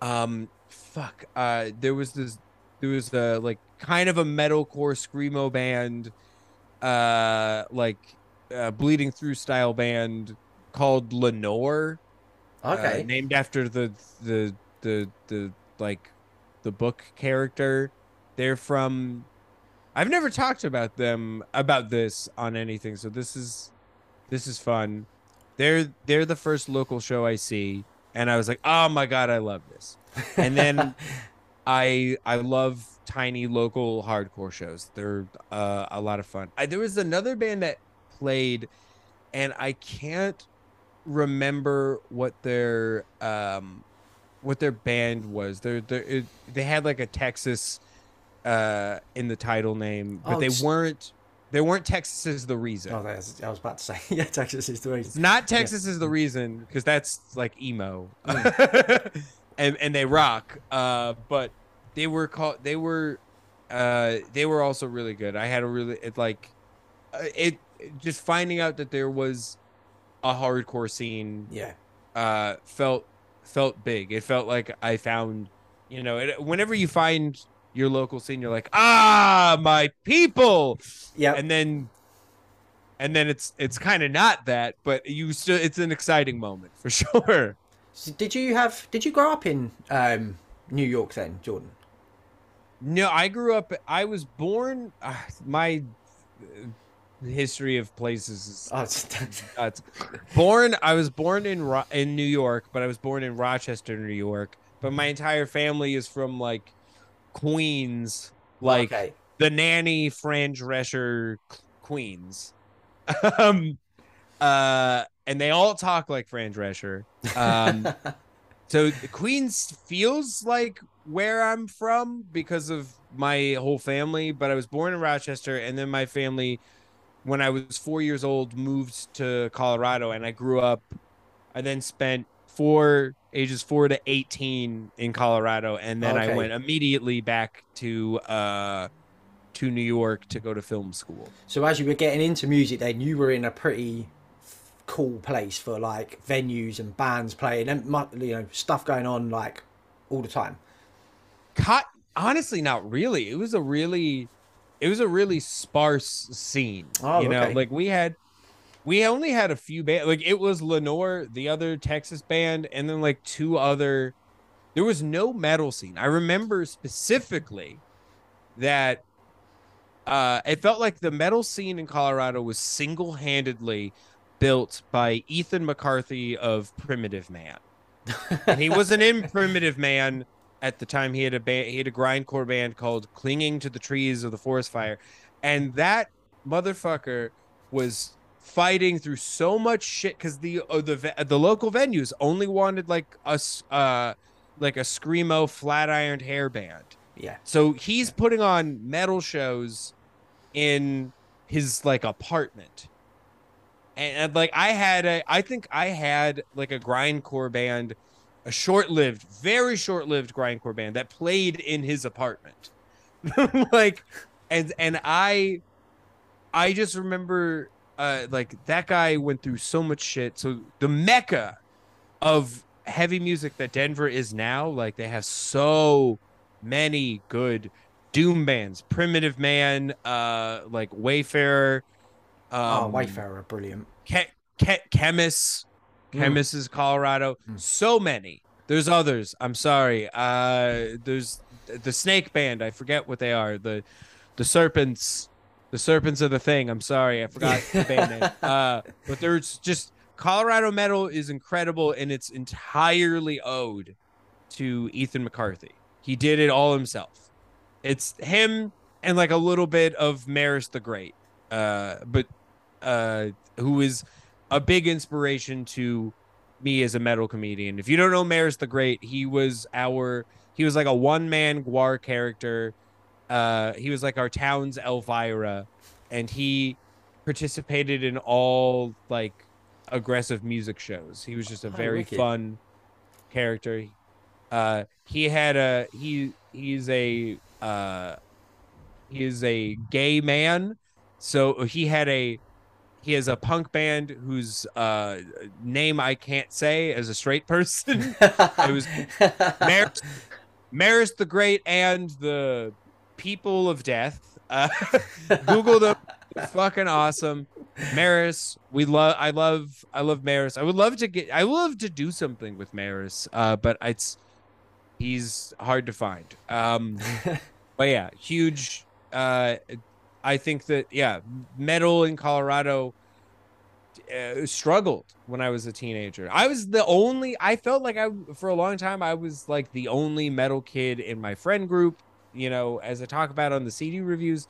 um fuck uh there was this there was a like kind of a metalcore screamo band uh like uh, bleeding through style band called Lenore uh, Okay, named after the the the the like the book character they're from I've never talked about them about this on anything so this is this is fun they're they're the first local show I see and I was like oh my god I love this and then I I love tiny local hardcore shows. They're uh, a lot of fun. I, there was another band that played, and I can't remember what their um what their band was. They're, they're it, they had like a Texas uh in the title name, but Oh, they weren't they weren't Texas is the reason. oh, there's, I was about to say yeah, Texas is the reason. not Texas is the reason because that's like emo, Mm. and and they rock. Uh, but they were called. They were, uh, they were also really good. I had a really it like, uh, it just finding out that there was a hardcore scene. Yeah, Uh, felt felt big. It felt like I found, you know, it, whenever you find your local scene, you're like, ah, my people yeah. and then and then it's it's kind of not that but you still it's an exciting moment for sure So did you have? Did you grow up in um, New York then, Jordan? no i grew up i was born uh, my history of places is Oh, born i was born in Ro- in new york but i was born in rochester new york but my entire family is from like queens like okay. the nanny Fran Drescher Queens. um uh and they all talk like Fran Drescher. Um so Queens feels like where I'm from because of my whole family, but I was born in Rochester and then my family when I was 4 years old moved to Colorado and I grew up I then spent four ages 4 to 18 in Colorado and then Okay. I went immediately back to uh to New York to go to film school. So as you were getting into music, then you were in a pretty cool place for like venues and bands playing and you know stuff going on like all the time. Cut honestly not really. It was a really it was a really sparse scene. Oh, you know, okay. like we had we only had a few band like it was Lenore, the other Texas band, and then like two other there was no metal scene. I remember specifically that uh it felt like the metal scene in Colorado was single-handedly built by Ethan McCarthy of Primitive Man. and he wasn't in Primitive Man at the time. He had a band, he had a grindcore band called Clinging to the Trees of the Forest Fire, and that motherfucker was fighting through so much shit because the uh, the the local venues only wanted like us uh like a screamo flat ironed hair band. Yeah. So he's putting on metal shows in his like apartment. And, and, like I had a I think I had like a grindcore band, a short-lived, very short-lived grindcore band that played in his apartment. like and and I I just remember uh like that guy went through so much shit. So the mecca of heavy music that Denver is now, like they have so many good doom bands primitive man uh like wayfarer um oh, Wayfarer, brilliant. Ke- Ke- Khemmis Mm. is colorado. Mm. so many. There's others. I'm sorry. Uh there's the snake band. I forget what they are. The the serpents. The serpents of the thing. I'm sorry. I forgot the band name. Uh but there's just colorado metal is incredible and it's entirely owed to ethan mccarthy. He did it all himself. It's him and like a little bit of maris the great. Uh but uh who is a big inspiration to me as a metal comedian. If you don't know maris the great he was our he was like a one-man Gwar character. Uh he was like our town's elvira and he participated in all like aggressive music shows. He was just a very fun character. Uh he had a he he's a uh he is a gay man. So he had a he has a punk band whose uh name i can't say as a straight person it was Maris, Maris the Great and the People of Death. Uh, Google them. Fucking awesome. Maris, we love. I love. I love Maris. I would love to get. I would love to do something with Maris. Uh, but it's he's hard to find. Um, but yeah, huge. Uh, I think that yeah, metal in Colorado uh, struggled when I was a teenager. I was the only. I felt like I for a long time I was like the only metal kid in my friend group. You know, as I talk about on the CD reviews,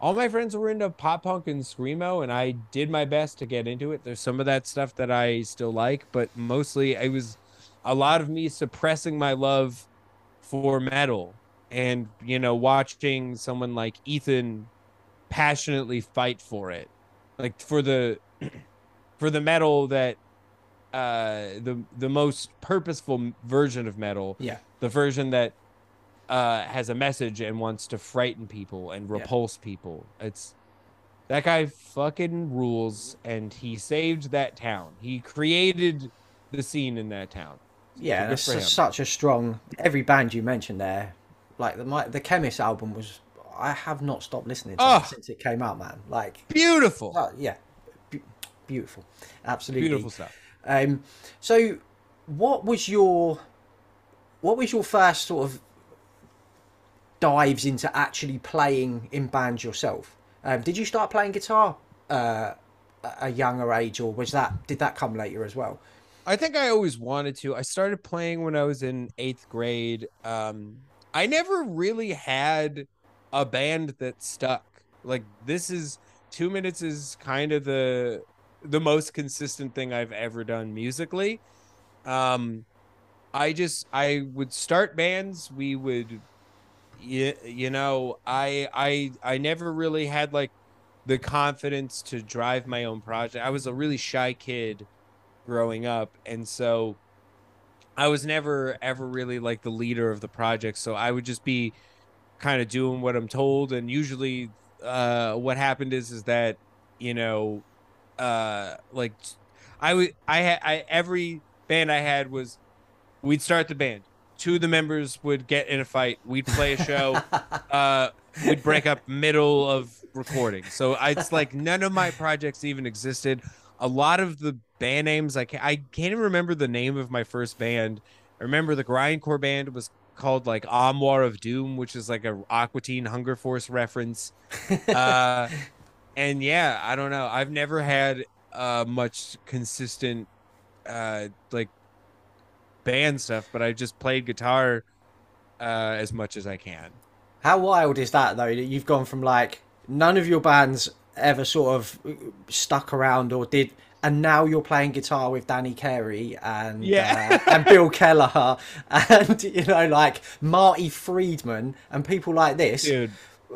all my friends were into pop punk and screamo, and I did my best to get into it. There's some of that stuff that I still like, but mostly it was a lot of me suppressing my love for metal and you know watching someone like Ethan passionately fight for it like for the for the metal that uh the the most purposeful version of metal yeah. the version that uh has a message and wants to frighten people and Yeah. repulse people it's that guy fucking rules and he saved that town he created the scene in that town Yeah, that's for such a strong. Every band you mentioned there, like the my, the Khemmis album was. I have not stopped listening to Oh. it since it came out, man. Like, beautiful uh, yeah, beautiful, absolutely beautiful stuff Um, so, what was your what was your first sort of dives into actually playing in bands yourself? Um, did you start playing guitar uh, at a younger age, or was that did that come later as well? I think I always wanted to. I started playing when I was in eighth grade. Um, I never really had a band that stuck. Like this is two minutes is kind of the the most consistent thing I've ever done musically. Um, I just I would start bands. We would, you, you know, I I I never really had like the confidence to drive my own project. I was a really shy kid growing up, and so I was never ever really like the leader of the project. So I would just be kind of doing what I'm told, and usually, uh, what happened is is that you know, uh, like I would I had I every band I had was we'd start the band. Two of the members would get in a fight. We'd play a show. uh, we'd break up middle of recording. So I, it's like none of my projects even existed. A lot of the band names, I can't, I can't even remember the name of my first band. I remember the grindcore band was called like Armoire of Doom, which is like a Aqua Teen Hunger Force reference. Uh, and yeah, I don't know. I've never had uh, much consistent uh, like band stuff, but I just played guitar uh, as much as I can. How wild is that though? That you've gone from like none of your bands ever sort of stuck around or did, and now you're playing guitar with Danny Carey and Yeah. uh, and Bill Kelliher and you know like Marty Friedman and people like this. Dude,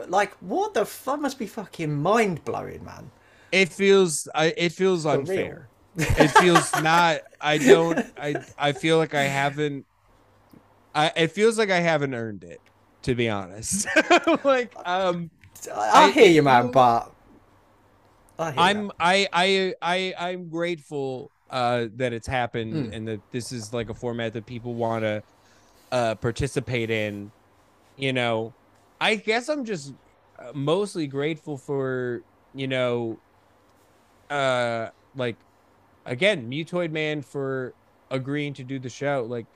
Like what the fuck must be fucking mind blowing, man. it feels I, it feels For real. unfair. it feels not I don't I I feel like I haven't I it feels like I haven't earned it to be honest. like um I, I hear you, man, but I I'm. I I I I'm grateful uh that it's happened Mm. and that this is like a format that people want to uh participate in. You know, I guess I'm just uh, mostly grateful for, you know, uh like again, Mutoid Man for agreeing to do the show. Like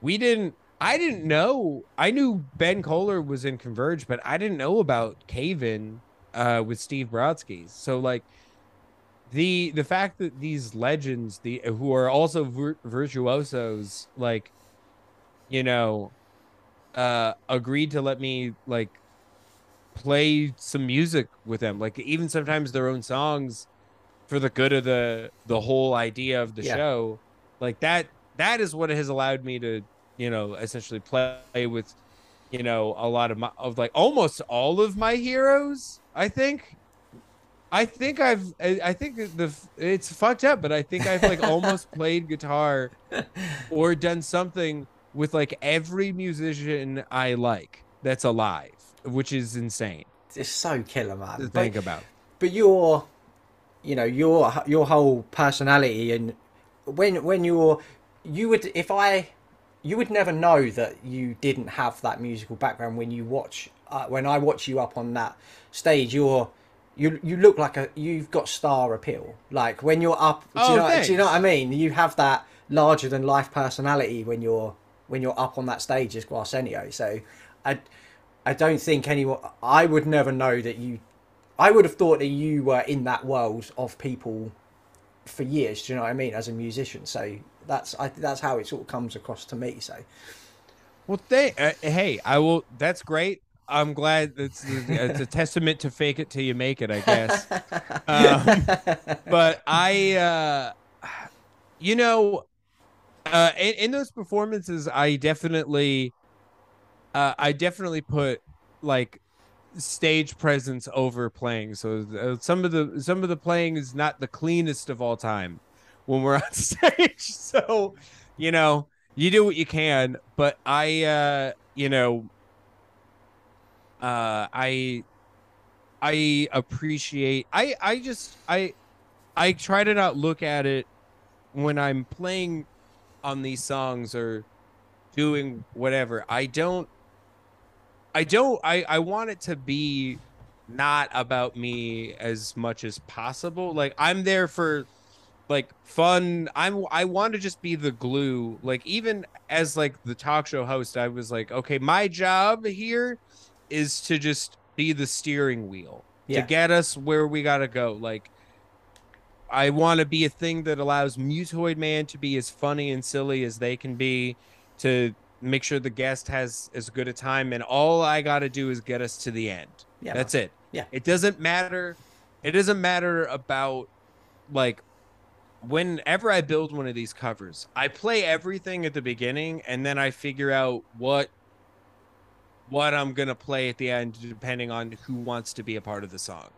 we didn't I didn't know. I knew Ben Koller was in Converge, but I didn't know about Cave In uh, with Steve Brodsky. So like the the fact that these legends, the who are also vir- virtuosos, like you know, uh, agreed to let me like play some music with them, like even sometimes their own songs for the good of the the whole idea of the Yeah. show. Like that that is what has allowed me to you know essentially play with you know a lot of my of like almost all of my heroes i think i think i've i I think the it's fucked up but i think i've like almost played guitar or done something with like every musician i like that's alive which is insane It's so killer, man. to But- think about. but your you know your your whole personality and when when you're you would if i you would never know that you didn't have that musical background when you watch uh, when i watch you up on that stage you're you you look like a you've got star appeal. Like when you're up do, Oh, you know, do you know what i mean? You have that larger than life personality when you're when you're up on that stage as Gwarsenio. so i i don't think anyone i would never know that you I would have thought that you were in that world of people for years. Do you know what I mean? As a musician, so that's I, that's how it sort of comes across to me. So Well, they, uh, hey, I will. That's great. I'm glad it's it's a testament to fake it till you make it, I guess. Um, but I, uh, you know, uh, in, in those performances, I definitely, uh, I definitely put like stage presence over playing. So uh, some of the some of the playing is not the cleanest of all time when we're on stage. So, you know, you do what you can, but I uh, you know, uh I I appreciate I I just I I try to not look at it when I'm playing on these songs or doing whatever. I don't I don't I I want it to be not about me as much as possible. Like I'm there for like fun. I'm I want to just be the glue. Like even as like the talk show host, I was like, okay, my job here is to just be the steering wheel Yeah. to get us where we gotta go. Like I want to be a thing that allows Mutoid Man to be as funny and silly as they can be, to make sure the guest has as good a time, and all I got to do is get us to the end. yeah, That's it. Yeah. It doesn't matter. It doesn't matter about like whenever I build one of these covers, I play everything at the beginning and then I figure out what what I'm gonna play at the end depending on who wants to be a part of the song.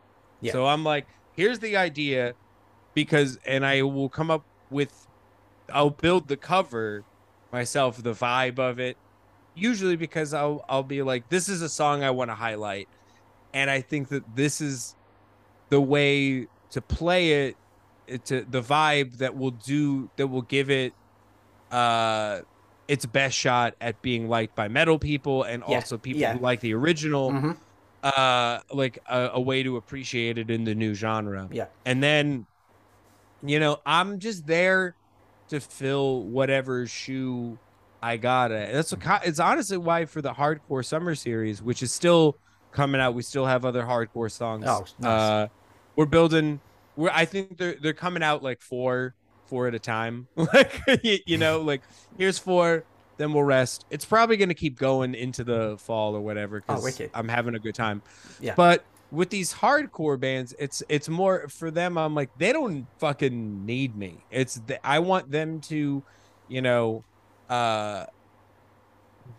Yeah. So I'm like, here's the idea because and I will come up with I'll build the cover myself, the vibe of it. Usually because I'll I'll be like, this is a song I want to highlight. And I think that this is the way to play it, it to the vibe that will do that will give it uh its best shot at being liked by metal people and Yeah, also people yeah. who like the original Mhm. uh like a, a way to appreciate it in the new genre Yeah. and then you know i'm just there to fill whatever shoe i gotta that's what, it's honestly why for the hardcore summer series which is still coming out we still have other hardcore songs Oh, nice. uh we're building we're i think they're they're coming out like four four at a time like you, you know like here's four then we'll rest it's probably going to keep going into the fall or whatever Oh, because wicked. i'm having a good time Yeah. but with these hardcore bands it's it's more for them i'm like they don't fucking need me it's the, i want them to you know uh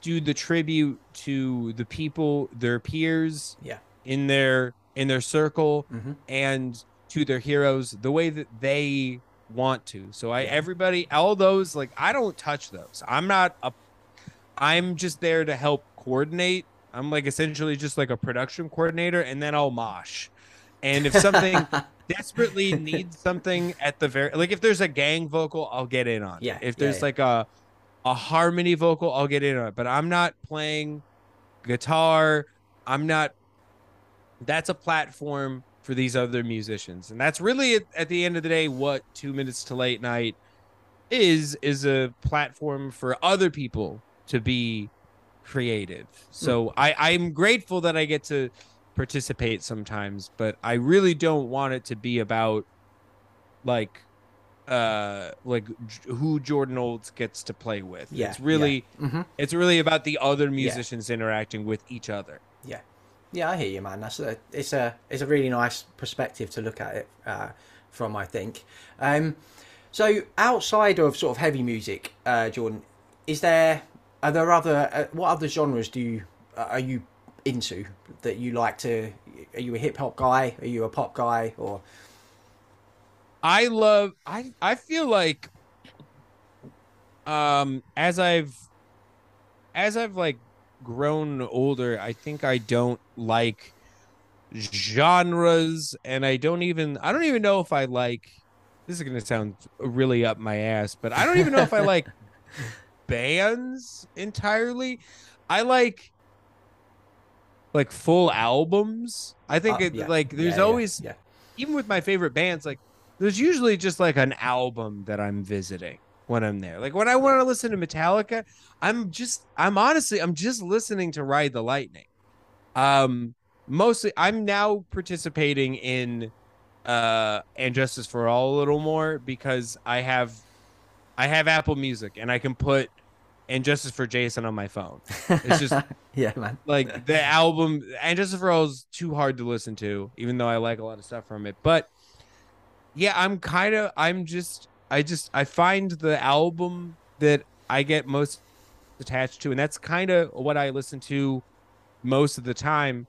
do the tribute to the people their peers Yeah. in their in their circle Mhm. and to their heroes the way that they want to so i Yeah. everybody all those like i don't touch those i'm not a i'm just there to help coordinate i'm like essentially just like a production coordinator and then i'll mosh and if something desperately needs something at the very like if there's a gang vocal i'll get in on it. Yeah, if there's yeah. like a a harmony vocal i'll get in on it but i'm not playing guitar i'm not that's a platform for these other musicians and that's really at, at the end of the day what two minutes to late night is is a platform for other people to be creative. So i i'm grateful that i get to participate sometimes but i really don't want it to be about like uh like J- who jordan olds gets to play with. Yeah, it's really hmm it's really about the other musicians interacting with each other. Yeah, yeah, I hear you, man. That's a, it's a it's a really nice perspective to look at it uh, from. I think. Um, so outside of sort of heavy music, uh, Jordan, is there are there other uh, what other genres do you uh, are you into that you like to? Are you a hip hop guy? Are you a pop guy? Or I love I I feel like um as I've as I've like grown older, I think I don't like genres and I don't even I don't even know if I like this is going to sound really up my ass, but I don't even know if I like bands entirely. I like like full albums. I think Uh, it yeah, like there's yeah, always yeah. even with my favorite bands, like there's usually just like an album that I'm visiting when I'm there. Like when I want to listen to Metallica, I'm just I'm honestly I'm just listening to Ride the Lightning. Um mostly I'm now participating in uh and Justice for All a little more because I have I have Apple Music and I can put and Justice for Jason on my phone. It's just yeah, man. like the album and Justice for All is too hard to listen to, even though I like a lot of stuff from it. But yeah, I'm kind of I'm just I just I find the album that I get most attached to, and that's kind of what I listen to most of the time.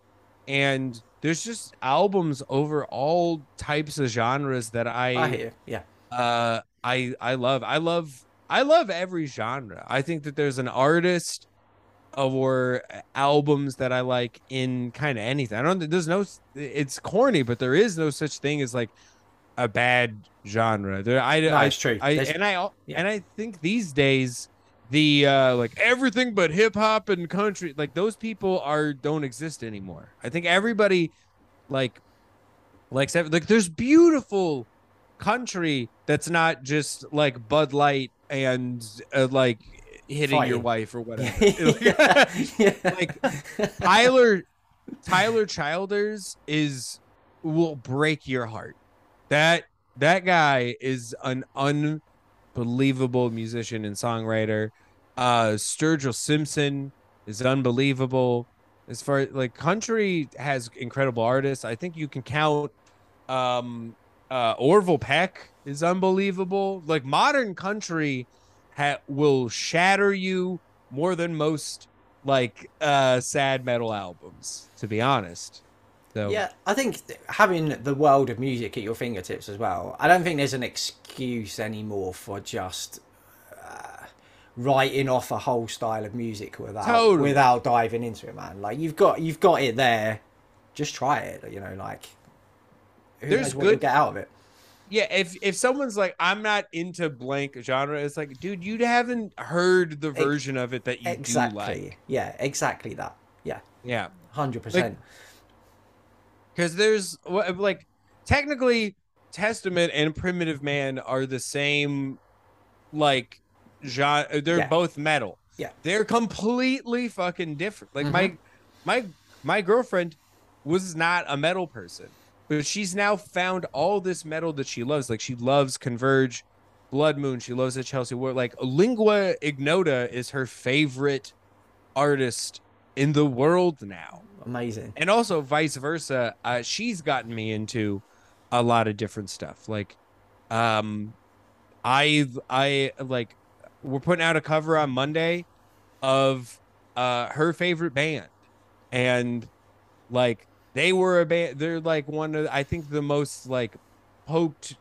And there's just albums over all types of genres that I hear. Yeah, uh i i love i love i love every genre i think that there's an artist or albums that i like in kind of anything i don't there's no it's corny but there is no such thing as like a bad genre there i no, I, true. I and i yeah. and i think these days the uh like everything but hip hop and country like those people are don't exist anymore i think everybody like likes ev- like there's beautiful country that's not just like Bud Light and uh, like hitting your wife or whatever. yeah, yeah. Like, Tyler Tyler Childers is will break your heart. That that guy is an unbelievable musician and songwriter. Uh Sturgill Simpson is unbelievable. As far like country has incredible artists. I think you can count um uh, Orville Peck is unbelievable. Like modern country ha- will shatter you more than most like uh sad metal albums, to be honest. So Yeah, I think having the world of music at your fingertips as well. I don't think there's an excuse anymore for just uh, writing off a whole style of music without Totally. without diving into it, man. Like you've got you've got it there. Just try it. You know, like who There's knows what you'll get out of it. Yeah, if if someone's like, I'm not into blank genre, it's like, dude, you haven't heard the version of it that you Exactly. do like. Yeah, exactly that. Yeah, Yeah. hundred percent. because there's like technically testament and primitive man are the same like genre they're Yeah. both metal Yeah. they're completely fucking different like Mhm. my my my girlfriend was not a metal person but she's now found all this metal that she loves. Like she loves converge blood moon she loves the Chelsea Wolfe. Like lingua ignota is her favorite artist in the world now. Amazing. and also vice versa uh, she's gotten me into a lot of different stuff. Like um i i like we're putting out a cover on monday of uh her favorite band. And like they were a band they're like one of i think the most like poked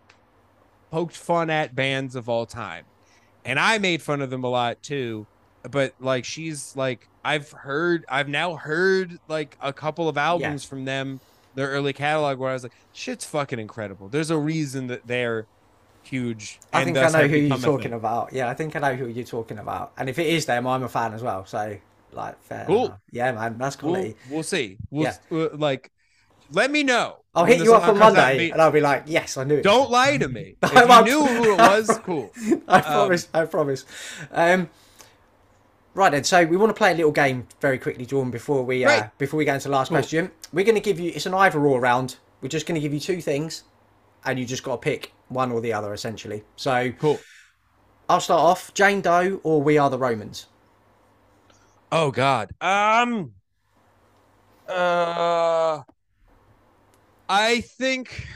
poked fun at bands of all time and i made fun of them a lot too but like she's like I've heard I've now heard like a couple of albums from them, their early catalog where I was like, shit's fucking incredible. There's a reason that they're huge. I think I know who you're talking about. Yeah, I think I know who you're talking about. And if it is them, I'm a fan as well. So, like, fair. Cool. enough. Yeah, man, that's We'll, quality. we'll see. We'll, Yeah. like let me know. I'll hit you up on. Monday, and I'll be like, yes, I knew it. Don't lie to me. If I you knew who it was, cool. I promise. I promise. Um, right then. So we want to play a little game very quickly, Jordan, before we uh, Right. before we get into the last Cool. question. We're going to give you. It's an either or round. We're just going to give you two things, and you just got to pick one or the other, essentially. So Cool. I'll start off. Jane Doe or We Are the Romans. Oh God. Um. Uh. I think.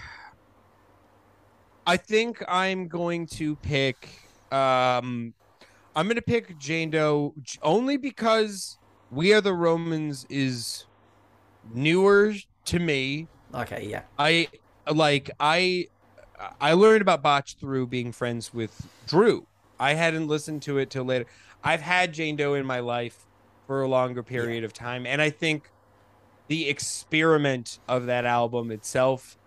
I think I'm going to pick. Um. I'm gonna pick Jane Doe only because We Are the Romans is newer to me. Okay. Yeah. I like I I learned about Botch through being friends with Drew. I hadn't listened to it till later. I've had Jane Doe in my life for a longer period of time, and I think the experiment of that album itself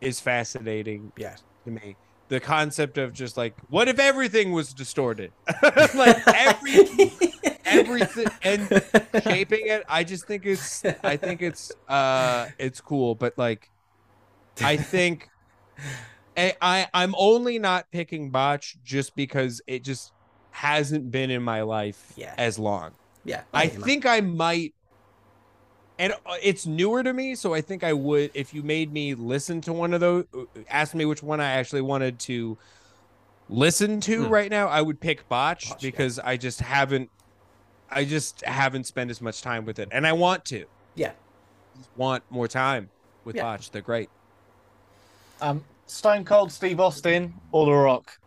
is fascinating Yeah. to me. The concept of just like, what if everything was distorted? like every everything and shaping it i just think it's i think it's uh it's cool but like i think I, I i'm only not picking botch just because it just hasn't been in my life Yeah. as long Yeah. i get you, man. think i might and uh, it's newer to me so i think i would if you made me listen to one of those ask me which one i actually wanted to listen to Hmm. right now i would pick botch Botch, yeah. because i just haven't i just haven't spent as much time with it and i want to Yeah. want more time with Yeah. botch they're great Um, Stone Cold Steve Austin or The Rock?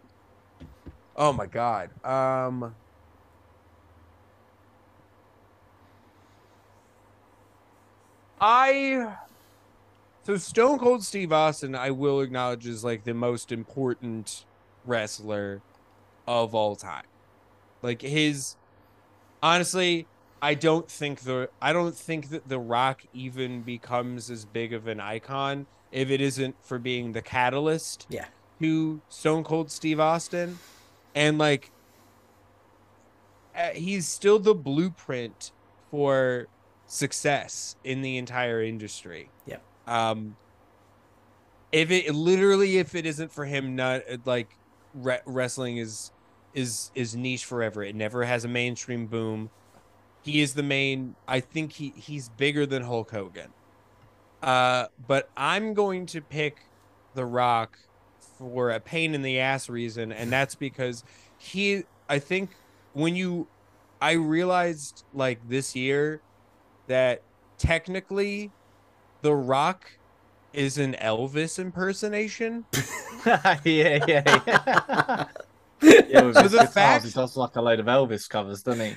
oh my god um i so stone cold steve austin i will acknowledge is like the most important wrestler of all time like his honestly i don't think the i don't think that the rock even becomes as big of an icon if it isn't for being the catalyst Yeah. to stone cold steve austin and like uh, he's still the blueprint for success in the entire industry. Yep. um if it literally if it isn't for him not like re- wrestling is is is niche forever. It never has a mainstream boom. He is the main i think he he's bigger than hulk hogan. Uh but i'm going to pick the rock for a pain in the ass reason and that's because he i think when you i realized like this year that technically the rock is an Elvis impersonation. yeah, yeah, yeah. yeah with So the fact- he does like a load of Elvis covers, doesn't he?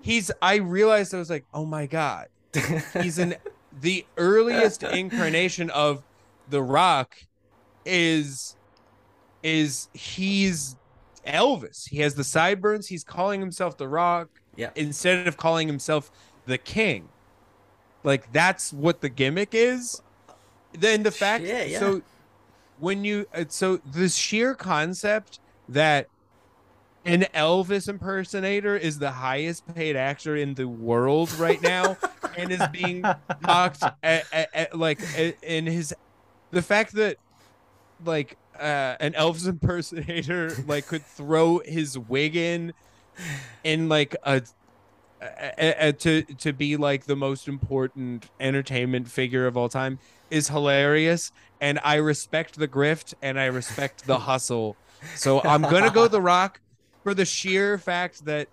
He's I realized I was like, "Oh my god. He's an the earliest incarnation of the rock is is he's Elvis. He has the sideburns. He's calling himself the rock Yeah. instead of calling himself the king. Like that's what the gimmick is. Then the fact Shit, yeah. so when you uh, so the sheer concept that an Elvis impersonator is the highest paid actor in the world right now and is being mocked at, at, at, like in his the fact that like uh an Elvis impersonator like could throw his wig in in like a, a, a- to to be like the most important entertainment figure of all time is hilarious and I respect the grift and I respect the hustle. So I'm gonna go The Rock for the sheer fact that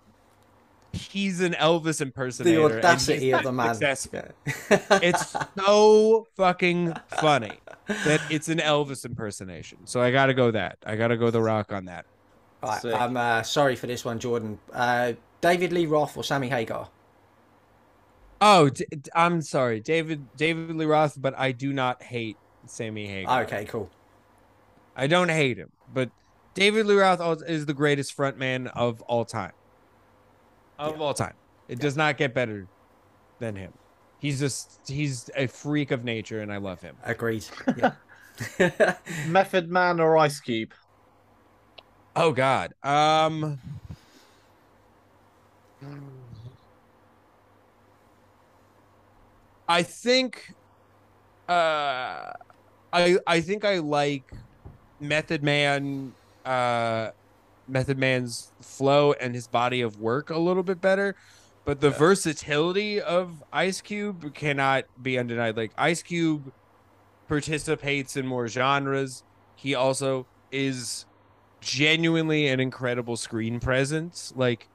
he's an Elvis impersonator. the and audacity of the man. Yeah. It's so fucking funny that it's an Elvis impersonation. So I gotta go that. I gotta go The Rock on that. Right, I'm uh, sorry for this one, Jordan. Uh, David Lee Roth or Sammy Hagar? Oh, D- D- I'm sorry, David David Lee Roth, but I do not hate Sammy Hagar. Okay, cool. I don't hate him, but David Lee Roth is the greatest frontman of all time. Of Yeah. all time. It does not get better than him. He's just he's a freak of nature and I love him. Agreed. Yeah. Method Man or Ice Cube? Oh god. Um I think uh I I think I like Method Man uh Method Man's flow and his body of work a little bit better. But the Yeah. versatility of Ice Cube cannot be undenied. Like Ice Cube participates in more genres. He also is genuinely an incredible screen presence. Like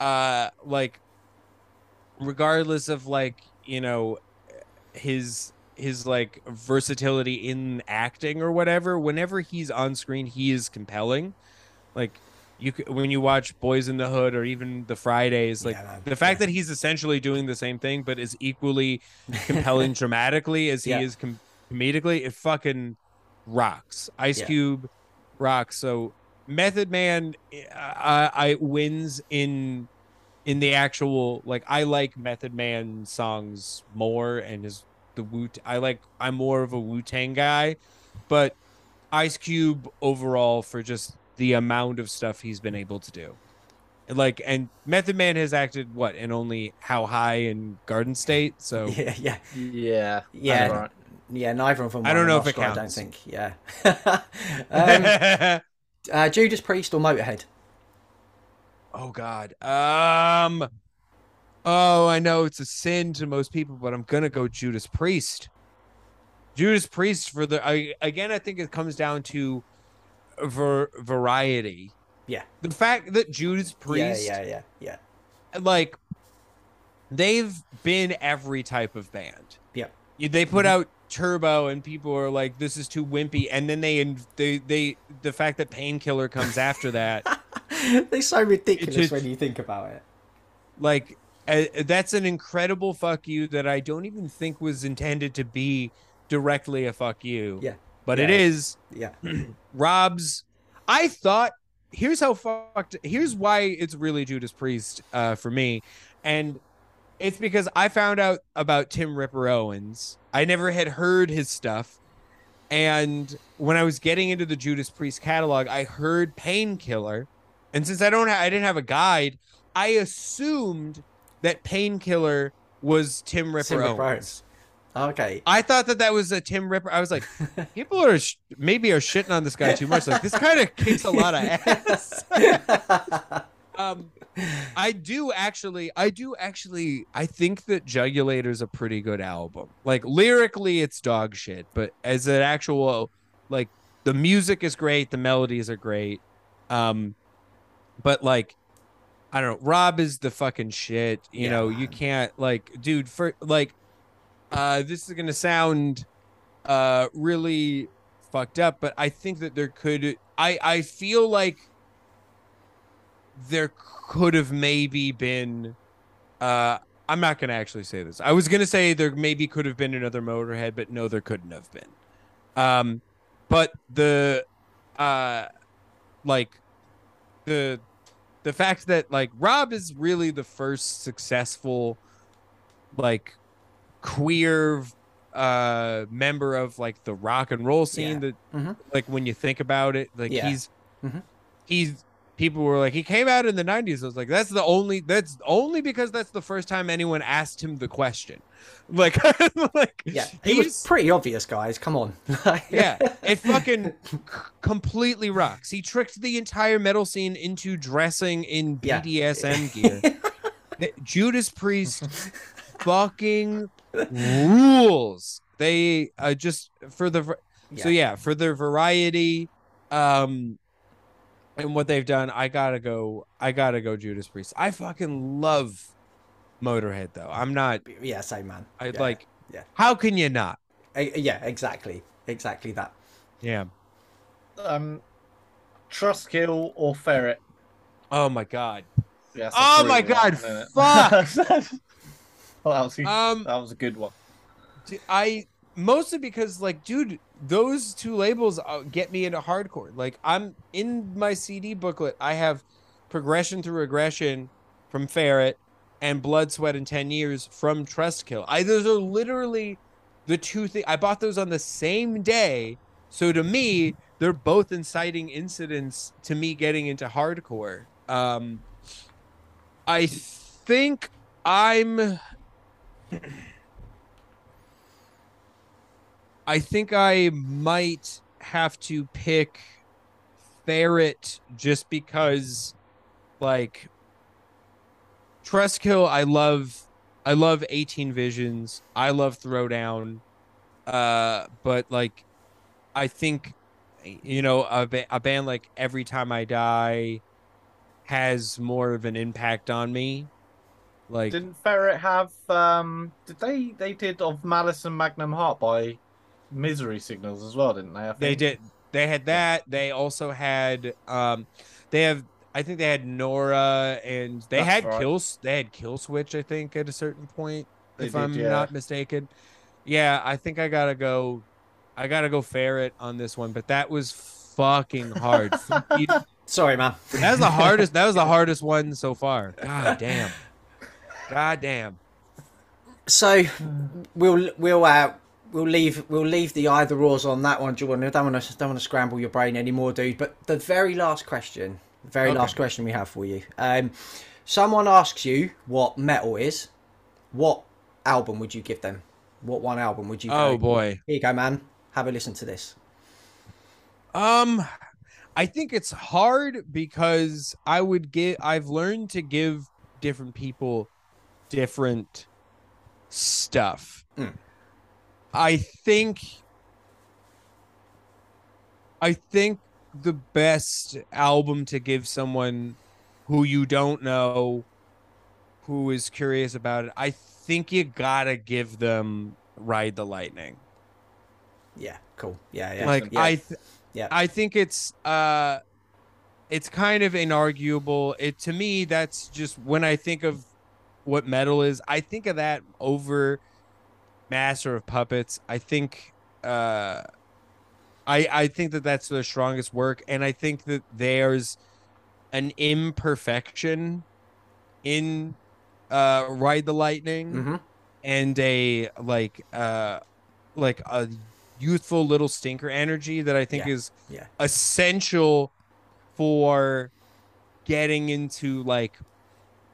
uh like regardless of like, you know, his his like versatility in acting or whatever, whenever he's on screen, he is compelling. Like you when you watch Boys in the Hood or even the Fridays, like Yeah, the fact Yeah. that he's essentially doing the same thing but is equally compelling dramatically as he Yeah. is com- comedically, it fucking rocks. Ice. Cube rocks. So Method Man, I, I wins in in the actual like I like Method Man songs more and his the Wu I like I'm more of a Wu Tang guy, but Ice Cube overall for just the amount of stuff he's been able to do. And, Like and Method Man has acted what and only How High in Garden State, so yeah, yeah, Yeah. Yeah. Yeah. Neither of them. I don't know if it Oscar, I don't think. Yeah. um, uh, Judas Priest or Motorhead? Oh God. Um. Oh, I know it's a sin to most people, but I'm gonna go Judas Priest. Judas Priest for the. I again, I think it comes down to ver, variety. Yeah. The fact that Judas Priest, Yeah, yeah, yeah, yeah. like, they've been every type of band. Yeah. They put Mhm. out Turbo, and people are like, "This is too wimpy," and then they they they the fact that Painkiller comes after that. They're so ridiculous just- when you think about it. like uh, that's an incredible fuck you that I don't even think was intended to be directly a fuck you. Yeah. But it is Yeah. Rob's I thought here's how fucked here's why it's really Judas Priest uh for me. And it's because I found out about Tim Ripper Owens. I never had heard his stuff. And when I was getting into the Judas Priest catalog, I heard Painkiller. And since I don't ha- I didn't have a guide, I assumed that Painkiller was Tim Ripper Tim Owens. Okay. I thought that that was a Tim Ripper. I was like, people are sh- maybe are shitting on this guy too much. Like this kind of kicks a lot of ass. um, I do actually, I do actually, I think that Jugulator's a pretty good album. Like lyrically, it's dog shit, but as an actual, like the music is great, the melodies are great. Um, but like, I don't know, Rob is the fucking shit. You Yeah, know, you can't like, dude, for like, uh, this is gonna sound uh really fucked up but i think that there could i i feel like there could have maybe been uh i'm not gonna actually say this i was gonna say there maybe could have been another motorhead but no there couldn't have been um but the uh like the the fact that like rob is really the first successful like queer uh member of like the rock and roll scene Yeah. that Mhm. like when you think about it like Yeah. he's Mhm. he's people were like he came out in the 90s i was like that's the only that's only because that's the first time anyone asked him the question like like Yeah, it was he's- pretty obvious, guys. Come on. yeah, it fucking c- completely rocks. He tricked the entire metal scene into dressing in Yeah. BDSM gear. Judas Priest fucking rules. They uh, just for the var- so yeah for their variety, um, and what they've done. I gotta go. I gotta go. Judas Priest. I fucking love Motorhead though. I'm not. yeah, same man. I Yeah, like. yeah. How can you not? Eh, yeah, exactly, exactly that. Yeah. Um, Trustkill or Ferret? Oh my god. Yeah, Oh my brutal God, one, fuck! well, that was a, Um, that was a good one. D- I mostly because like, dude, those two labels uh, get me into hardcore. Like, I'm in my CD booklet. I have progression through regression from Ferret and Blood, Sweat, and Ten Years from Trustkill. I those are literally the two things. I bought those on the same day, so to me, they're both inciting incidents to me getting into hardcore. Um, I think I'm. I think I might have to pick Ferret just because, like, Trustkill. I love, I love 18 Visions. I love Throwdown, uh, but like, I think, you know, a, ba- a band like Every Time I Die has more of an impact on me. Like, Didn't Ferret have? Um, did they? They did of Malice and Magnum Heart by Misery Signals as well, didn't they? I They did. They had that. They also had. Um, they have. I think they had Nora, and they That's had right. kills. They had Killswitch. I think at a certain point, They if did, I'm yeah. not mistaken. Yeah, I think I gotta go. I gotta go ferret on this one, but that was fucking hard. Sorry, man. that was the hardest. That was the hardest one so far. God damn. God damn. So we'll we'll uh, we'll leave we'll leave the either ors on that one, Jordan. I don't want to don't want to scramble your brain anymore, dude. But the very last question, the very Okay. last question we have for you. Um, someone asks you what metal is. What album would you give them? What one album would you? Give Oh go? boy. Here you go, man. Have a listen to this. Um, I think it's hard because I would get. I've learned to give different people different stuff. Mm. I think. I think the best album to give someone who you don't know, who is curious about it. I think you gotta give them "Ride the Lightning." Yeah, cool. Yeah, yeah. like yeah. I, th- Yeah. I think it's uh, it's kind of inarguable. It to me, that's just when I think of what metal is. I think of that over Master of Puppets. I think uh, I I think that that's their strongest work, and I think that there's an imperfection in uh, Ride the Lightning Mhm. and a like uh like a youthful little stinker energy that I think Yeah, is yeah. essential for getting into like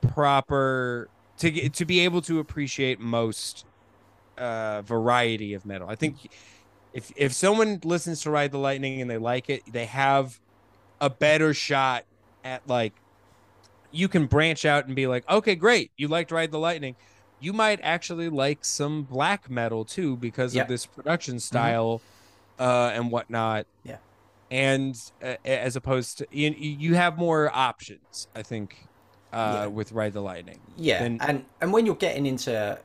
proper to get to be able to appreciate most uh variety of metal. I think if if someone listens to Ride the Lightning and they like it, they have a better shot at like you can branch out and be like, okay, great, you liked Ride the Lightning. You might actually like some black metal too because Yep. of this production style uh, and whatnot. Yeah. And uh, as opposed to you, you have more options, I think, uh, Yeah. with Ride the Lightning. Yeah, then- and and when you're getting into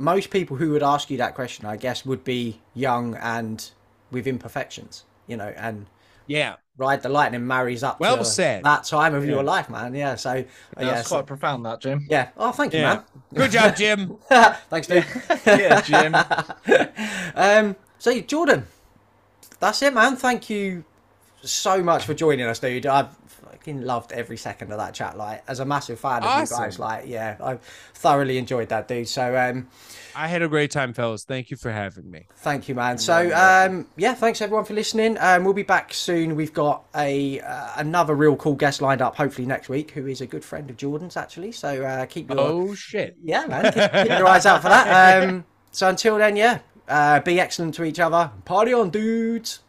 most people who would ask you that question, I guess, would be young and with imperfections, you know, and Yeah. Ride the Lightning marries up Well to said. that time of Yeah. your life, man. Yeah, so uh, That's yeah, so- quite profound, that Jim. yeah. Oh, thank you, Yeah. Good job, Jim. Thanks, dude. yeah, Jim. um, so Jordan, that's it, man. Thank you so much for joining us, dude. I've fucking loved every second of that chat. Like, as a massive fan of you guys, like, yeah, I've thoroughly enjoyed that, dude. So, um, I had a great time, fellas. Thank you for having me. Thank you, man. So, um, yeah, thanks everyone for listening. Um, we'll be back soon. We've got a uh, another real cool guest lined up, hopefully next week, who is a good friend of Jordan's actually. So uh, keep your Oh shit. yeah, man, keep, keep your eyes out for that. Um, so until then, yeah, uh, be excellent to each other. Party on, dudes.